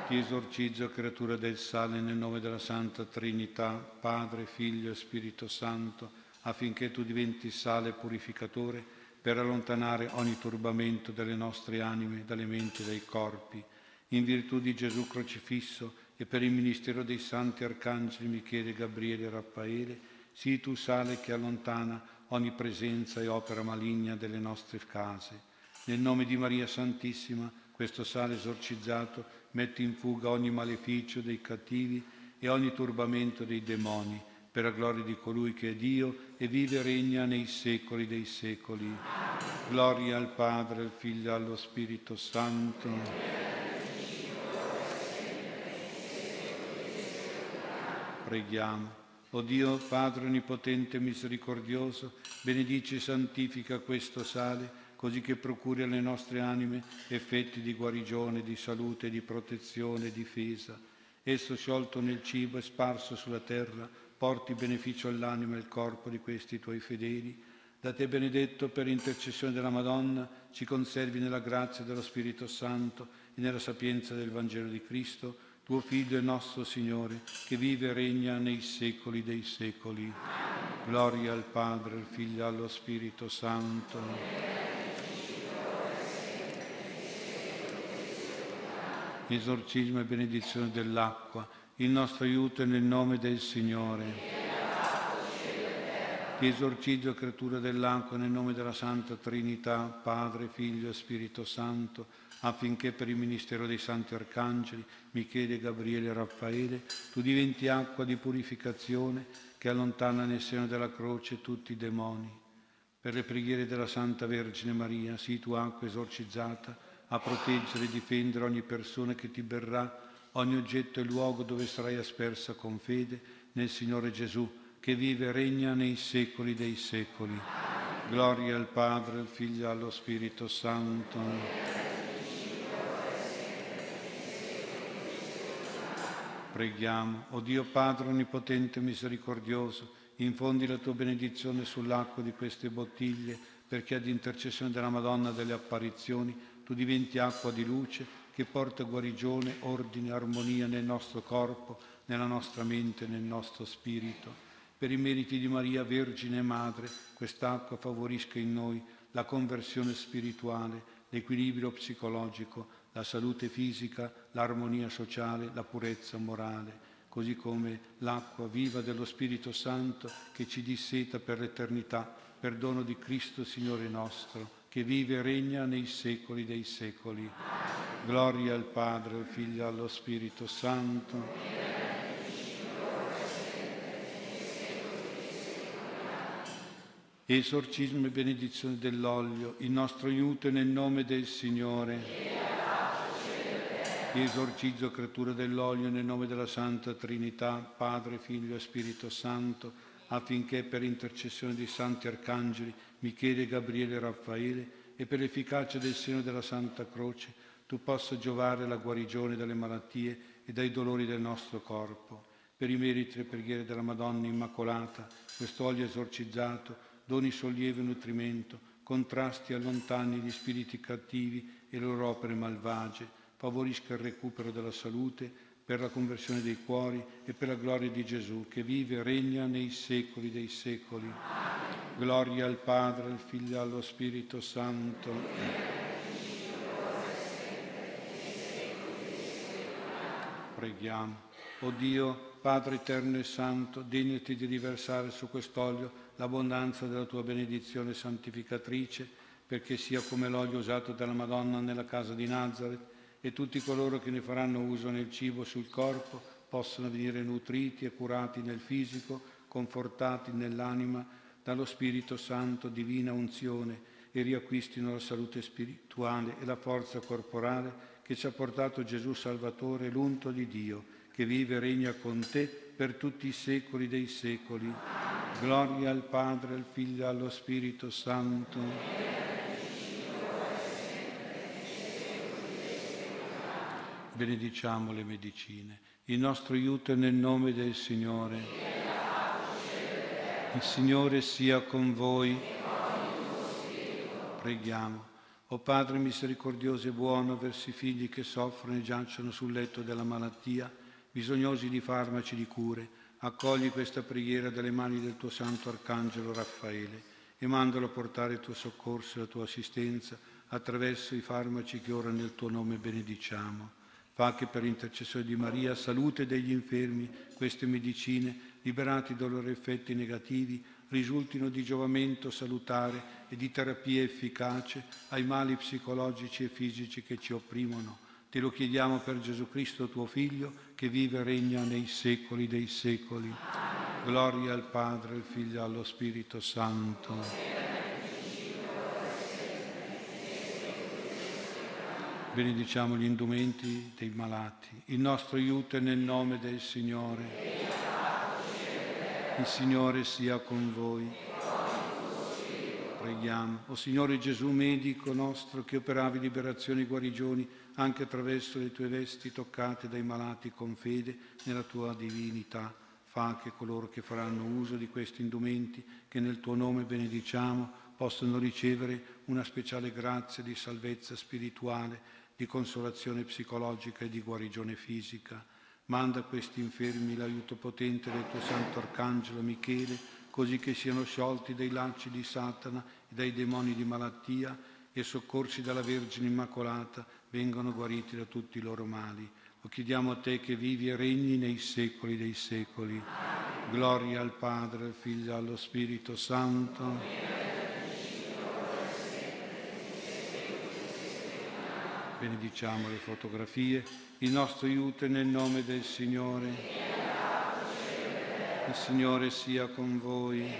Ti esorcizzo, creatura del sale, nel nome della Santa Trinità, Padre, Figlio e Spirito Santo, affinché tu diventi sale purificatore per allontanare ogni turbamento delle nostre anime, dalle menti e dai corpi. In virtù di Gesù crocifisso e per il ministero dei santi arcangeli Michele, Gabriele e Raffaele, sii tu sale che allontana ogni presenza e opera maligna delle nostre case. Nel nome di Maria Santissima, questo sale esorcizzato mette in fuga ogni maleficio dei cattivi e ogni turbamento dei demoni, per la gloria di colui che è Dio e vive e regna nei secoli dei secoli. Gloria al Padre, al Figlio e allo Spirito Santo. Preghiamo. O Dio Padre Onnipotente e Misericordioso, benedici e santifica questo sale, così che procuri alle nostre anime effetti di guarigione, di salute, di protezione, difesa. Esso sciolto nel cibo e sparso sulla terra, porti beneficio all'anima e al corpo di questi tuoi fedeli. Da te benedetto per intercessione della Madonna, ci conservi nella grazia dello Spirito Santo e nella sapienza del Vangelo di Cristo, tuo Figlio e nostro Signore, che vive e regna nei secoli dei secoli. Gloria al Padre, al Figlio e allo Spirito Santo. Esorcismo e benedizione dell'acqua, il nostro aiuto è nel nome del Signore. Ti esorcizzo, creatura dell'acqua, nel nome della Santa Trinità, Padre, Figlio e Spirito Santo, affinché per il ministero dei santi arcangeli, Michele, Gabriele e Raffaele, tu diventi acqua di purificazione che allontana nel seno della croce tutti i demoni. Per le preghiere della Santa Vergine Maria, sii tu acqua esorcizzata a proteggere e difendere ogni persona che ti berrà, ogni oggetto e luogo dove sarai aspersa con fede nel Signore Gesù, che vive e regna nei secoli dei secoli. Gloria al Padre, al Figlio e allo Spirito Santo. Preghiamo, o Dio Padre Onnipotente e Misericordioso, infondi la tua benedizione sull'acqua di queste bottiglie, perché ad intercessione della Madonna delle apparizioni tu diventi acqua di luce che porta guarigione, ordine, armonia nel nostro corpo, nella nostra mente, nel nostro spirito. Per i meriti di Maria, Vergine e Madre, quest'acqua favorisca in noi la conversione spirituale, l'equilibrio psicologico, la salute fisica, l'armonia sociale, la purezza morale, così come l'acqua viva dello Spirito Santo che ci disseta per l'eternità, per dono di Cristo Signore nostro, che vive e regna nei secoli dei secoli. Gloria al Padre, al Figlio e allo Spirito Santo. Esorcismo e benedizione dell'olio, il nostro aiuto nel nome del Signore. Esorcizzo, creatura dell'olio, nel nome della Santa Trinità, Padre, Figlio e Spirito Santo, affinché per intercessione dei santi arcangeli, Michele, Gabriele e Raffaele, e per l'efficacia del seno della Santa Croce, tu possa giovare la guarigione dalle malattie e dai dolori del nostro corpo. Per i meriti e preghiere della Madonna Immacolata, questo olio esorcizzato, doni sollievo e nutrimento, contrasti e allontani gli spiriti cattivi e le loro opere malvagie, favorisca il recupero della salute, per la conversione dei cuori e per la gloria di Gesù, che vive e regna nei secoli dei secoli. Gloria al Padre, al Figlio e allo Spirito Santo. Preghiamo. O Dio, Padre eterno e santo, degnati di riversare su quest'olio l'abbondanza della tua benedizione santificatrice, perché sia come l'olio usato dalla Madonna nella casa di Nazareth, e tutti coloro che ne faranno uso nel cibo sul corpo possano venire nutriti e curati nel fisico, confortati nell'anima dallo Spirito Santo, divina unzione, e riacquistino la salute spirituale e la forza corporale che ci ha portato Gesù Salvatore, l'unto di Dio, che vive e regna con te per tutti i secoli dei secoli. Gloria al Padre, al Figlio e allo Spirito Santo benediciamo le medicine. Il nostro aiuto è nel nome del Signore. Il Signore sia con voi. Preghiamo. O Padre misericordioso e buono verso i figli che soffrono e giacciono sul letto della malattia, bisognosi di farmaci di cure, accogli questa preghiera dalle mani del tuo santo arcangelo Raffaele e mandalo a portare il tuo soccorso e la tua assistenza attraverso i farmaci che ora nel tuo nome benediciamo. Fa che per intercessione di Maria, salute degli infermi, queste medicine, liberati dai loro effetti negativi, risultino di giovamento salutare e di terapia efficace ai mali psicologici e fisici che ci opprimono. Te lo chiediamo per Gesù Cristo, tuo Figlio, che vive e regna nei secoli dei secoli. Gloria al Padre, al Figlio e allo Spirito Santo benediciamo gli indumenti dei malati. Il nostro aiuto è nel nome del Signore. Il Signore sia con voi. Preghiamo. O Signore Gesù, medico nostro, che operavi liberazioni e guarigioni anche attraverso le tue vesti toccate dai malati con fede nella tua divinità, fa che coloro che faranno uso di questi indumenti, che nel tuo nome benediciamo, possano ricevere una speciale grazia di salvezza spirituale di consolazione psicologica e di guarigione fisica. Manda a questi infermi l'aiuto potente del tuo santo arcangelo Michele, così che siano sciolti dai lacci di Satana e dai demoni di malattia e soccorsi dalla Vergine Immacolata, vengano guariti da tutti i loro mali. Lo chiediamo a te che vivi e regni nei secoli dei secoli. Gloria al Padre, al Figlio e allo Spirito Santo. Benediciamo le fotografie, il nostro aiuto nel nome del Signore. Il Signore sia con voi.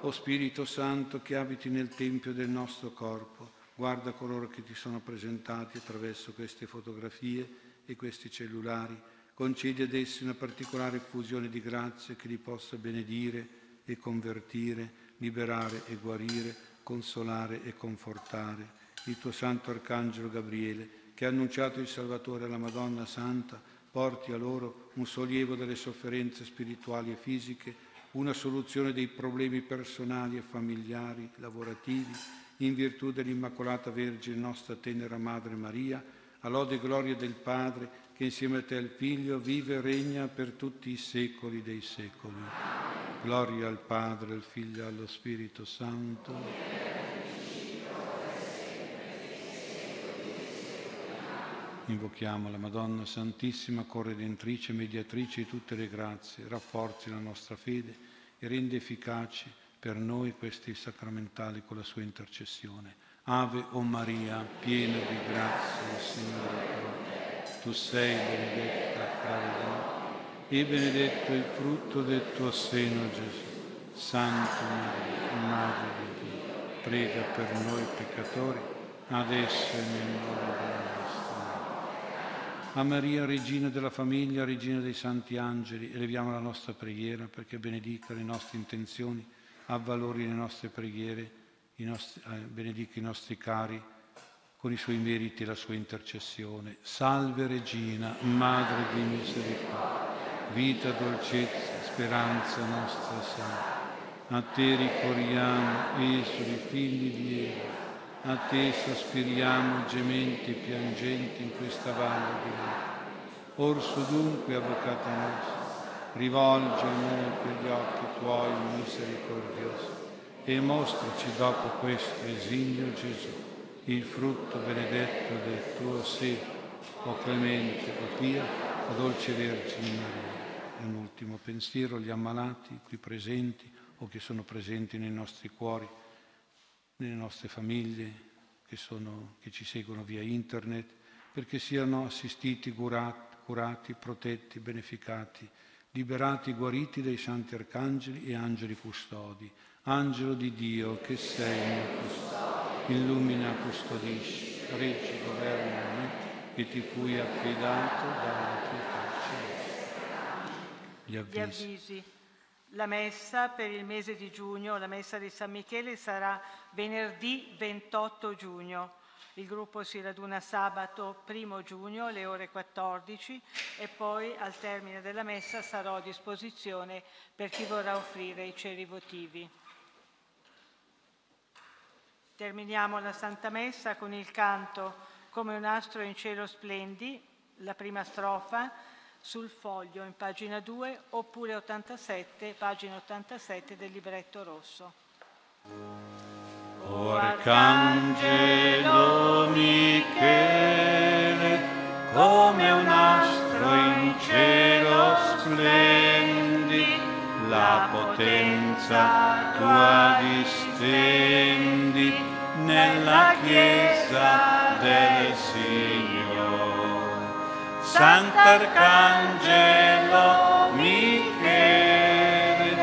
O Spirito Santo che abiti nel Tempio del nostro corpo, guarda coloro che ti sono presentati attraverso queste fotografie e questi cellulari, concedi ad essi una particolare effusione di grazie che li possa benedire e convertire, liberare e guarire, consolare e confortare il tuo santo arcangelo Gabriele, che ha annunciato il Salvatore alla Madonna Santa, porti a loro un sollievo delle sofferenze spirituali e fisiche, una soluzione dei problemi personali e familiari, lavorativi, in virtù dell'Immacolata Vergine nostra tenera Madre Maria, a lode e gloria del Padre, che insieme a te al Figlio vive e regna per tutti i secoli dei secoli. Gloria al Padre, al Figlio e allo Spirito Santo. Invochiamo la Madonna Santissima, corredentrice, mediatrice di tutte le grazie, rafforzi la nostra fede e rende efficaci per noi questi sacramentali con la sua intercessione. Ave o Maria, piena di grazia, il Signore è con te. Tu sei benedetta tra le donne e benedetto il frutto del tuo seno, Gesù. Santa Maria, Madre di Dio, prega per noi peccatori, adesso e nell'ora della morte. A Maria, Regina della famiglia, Regina dei Santi Angeli, eleviamo la nostra preghiera perché benedica le nostre intenzioni, avvalori le nostre preghiere, i nostri, eh, benedica i nostri cari con i suoi meriti e la sua intercessione. Salve Regina, Madre di misericordia, vita, dolcezza, speranza nostra salve. A te ricorriamo, esuli, figli di Eva a te sospiriamo gementi e piangenti in questa valle di lacrime. Orso dunque, avvocata nostra, rivolgi a noi quegli occhi tuoi misericordiosi e mostraci dopo questo esilio Gesù, il frutto benedetto del tuo seno, o clemente, o pia, o dolce Vergine Maria. E un ultimo pensiero, gli ammalati qui presenti o che sono presenti nei nostri cuori, nelle nostre famiglie che, sono, che ci seguono via internet, perché siano assistiti, curati, curati, protetti, beneficati, liberati, guariti dai santi arcangeli e angeli custodi. Angelo di Dio che sei mio custode, illumina, custodisci, reggi, governa me e ti fui affidato dalla. Gli avvisi. Gli avvisi. La messa per il mese di giugno, la messa di San Michele, sarà venerdì 28 giugno. Il gruppo si raduna sabato 1 giugno alle ore 14 e poi al termine della messa sarò a disposizione per chi vorrà offrire i ceri votivi. Terminiamo la Santa Messa con il canto Come un astro in cielo splendi, la prima strofa sul foglio in pagina 2 oppure 87, pagina 87 del libretto rosso. O Arcangelo Michele, come un astro in cielo splendi, la potenza tua distendi nella Chiesa del Signore. Sant'Arcangelo Michele,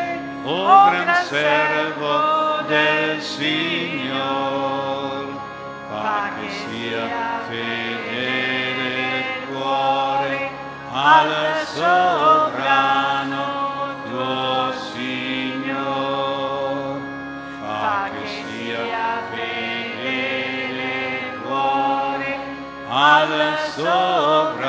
o gran servo del Signor, fa che sia fedele il cuore al sovrano tuo Signor, fa che sia fedele il cuore al sovrano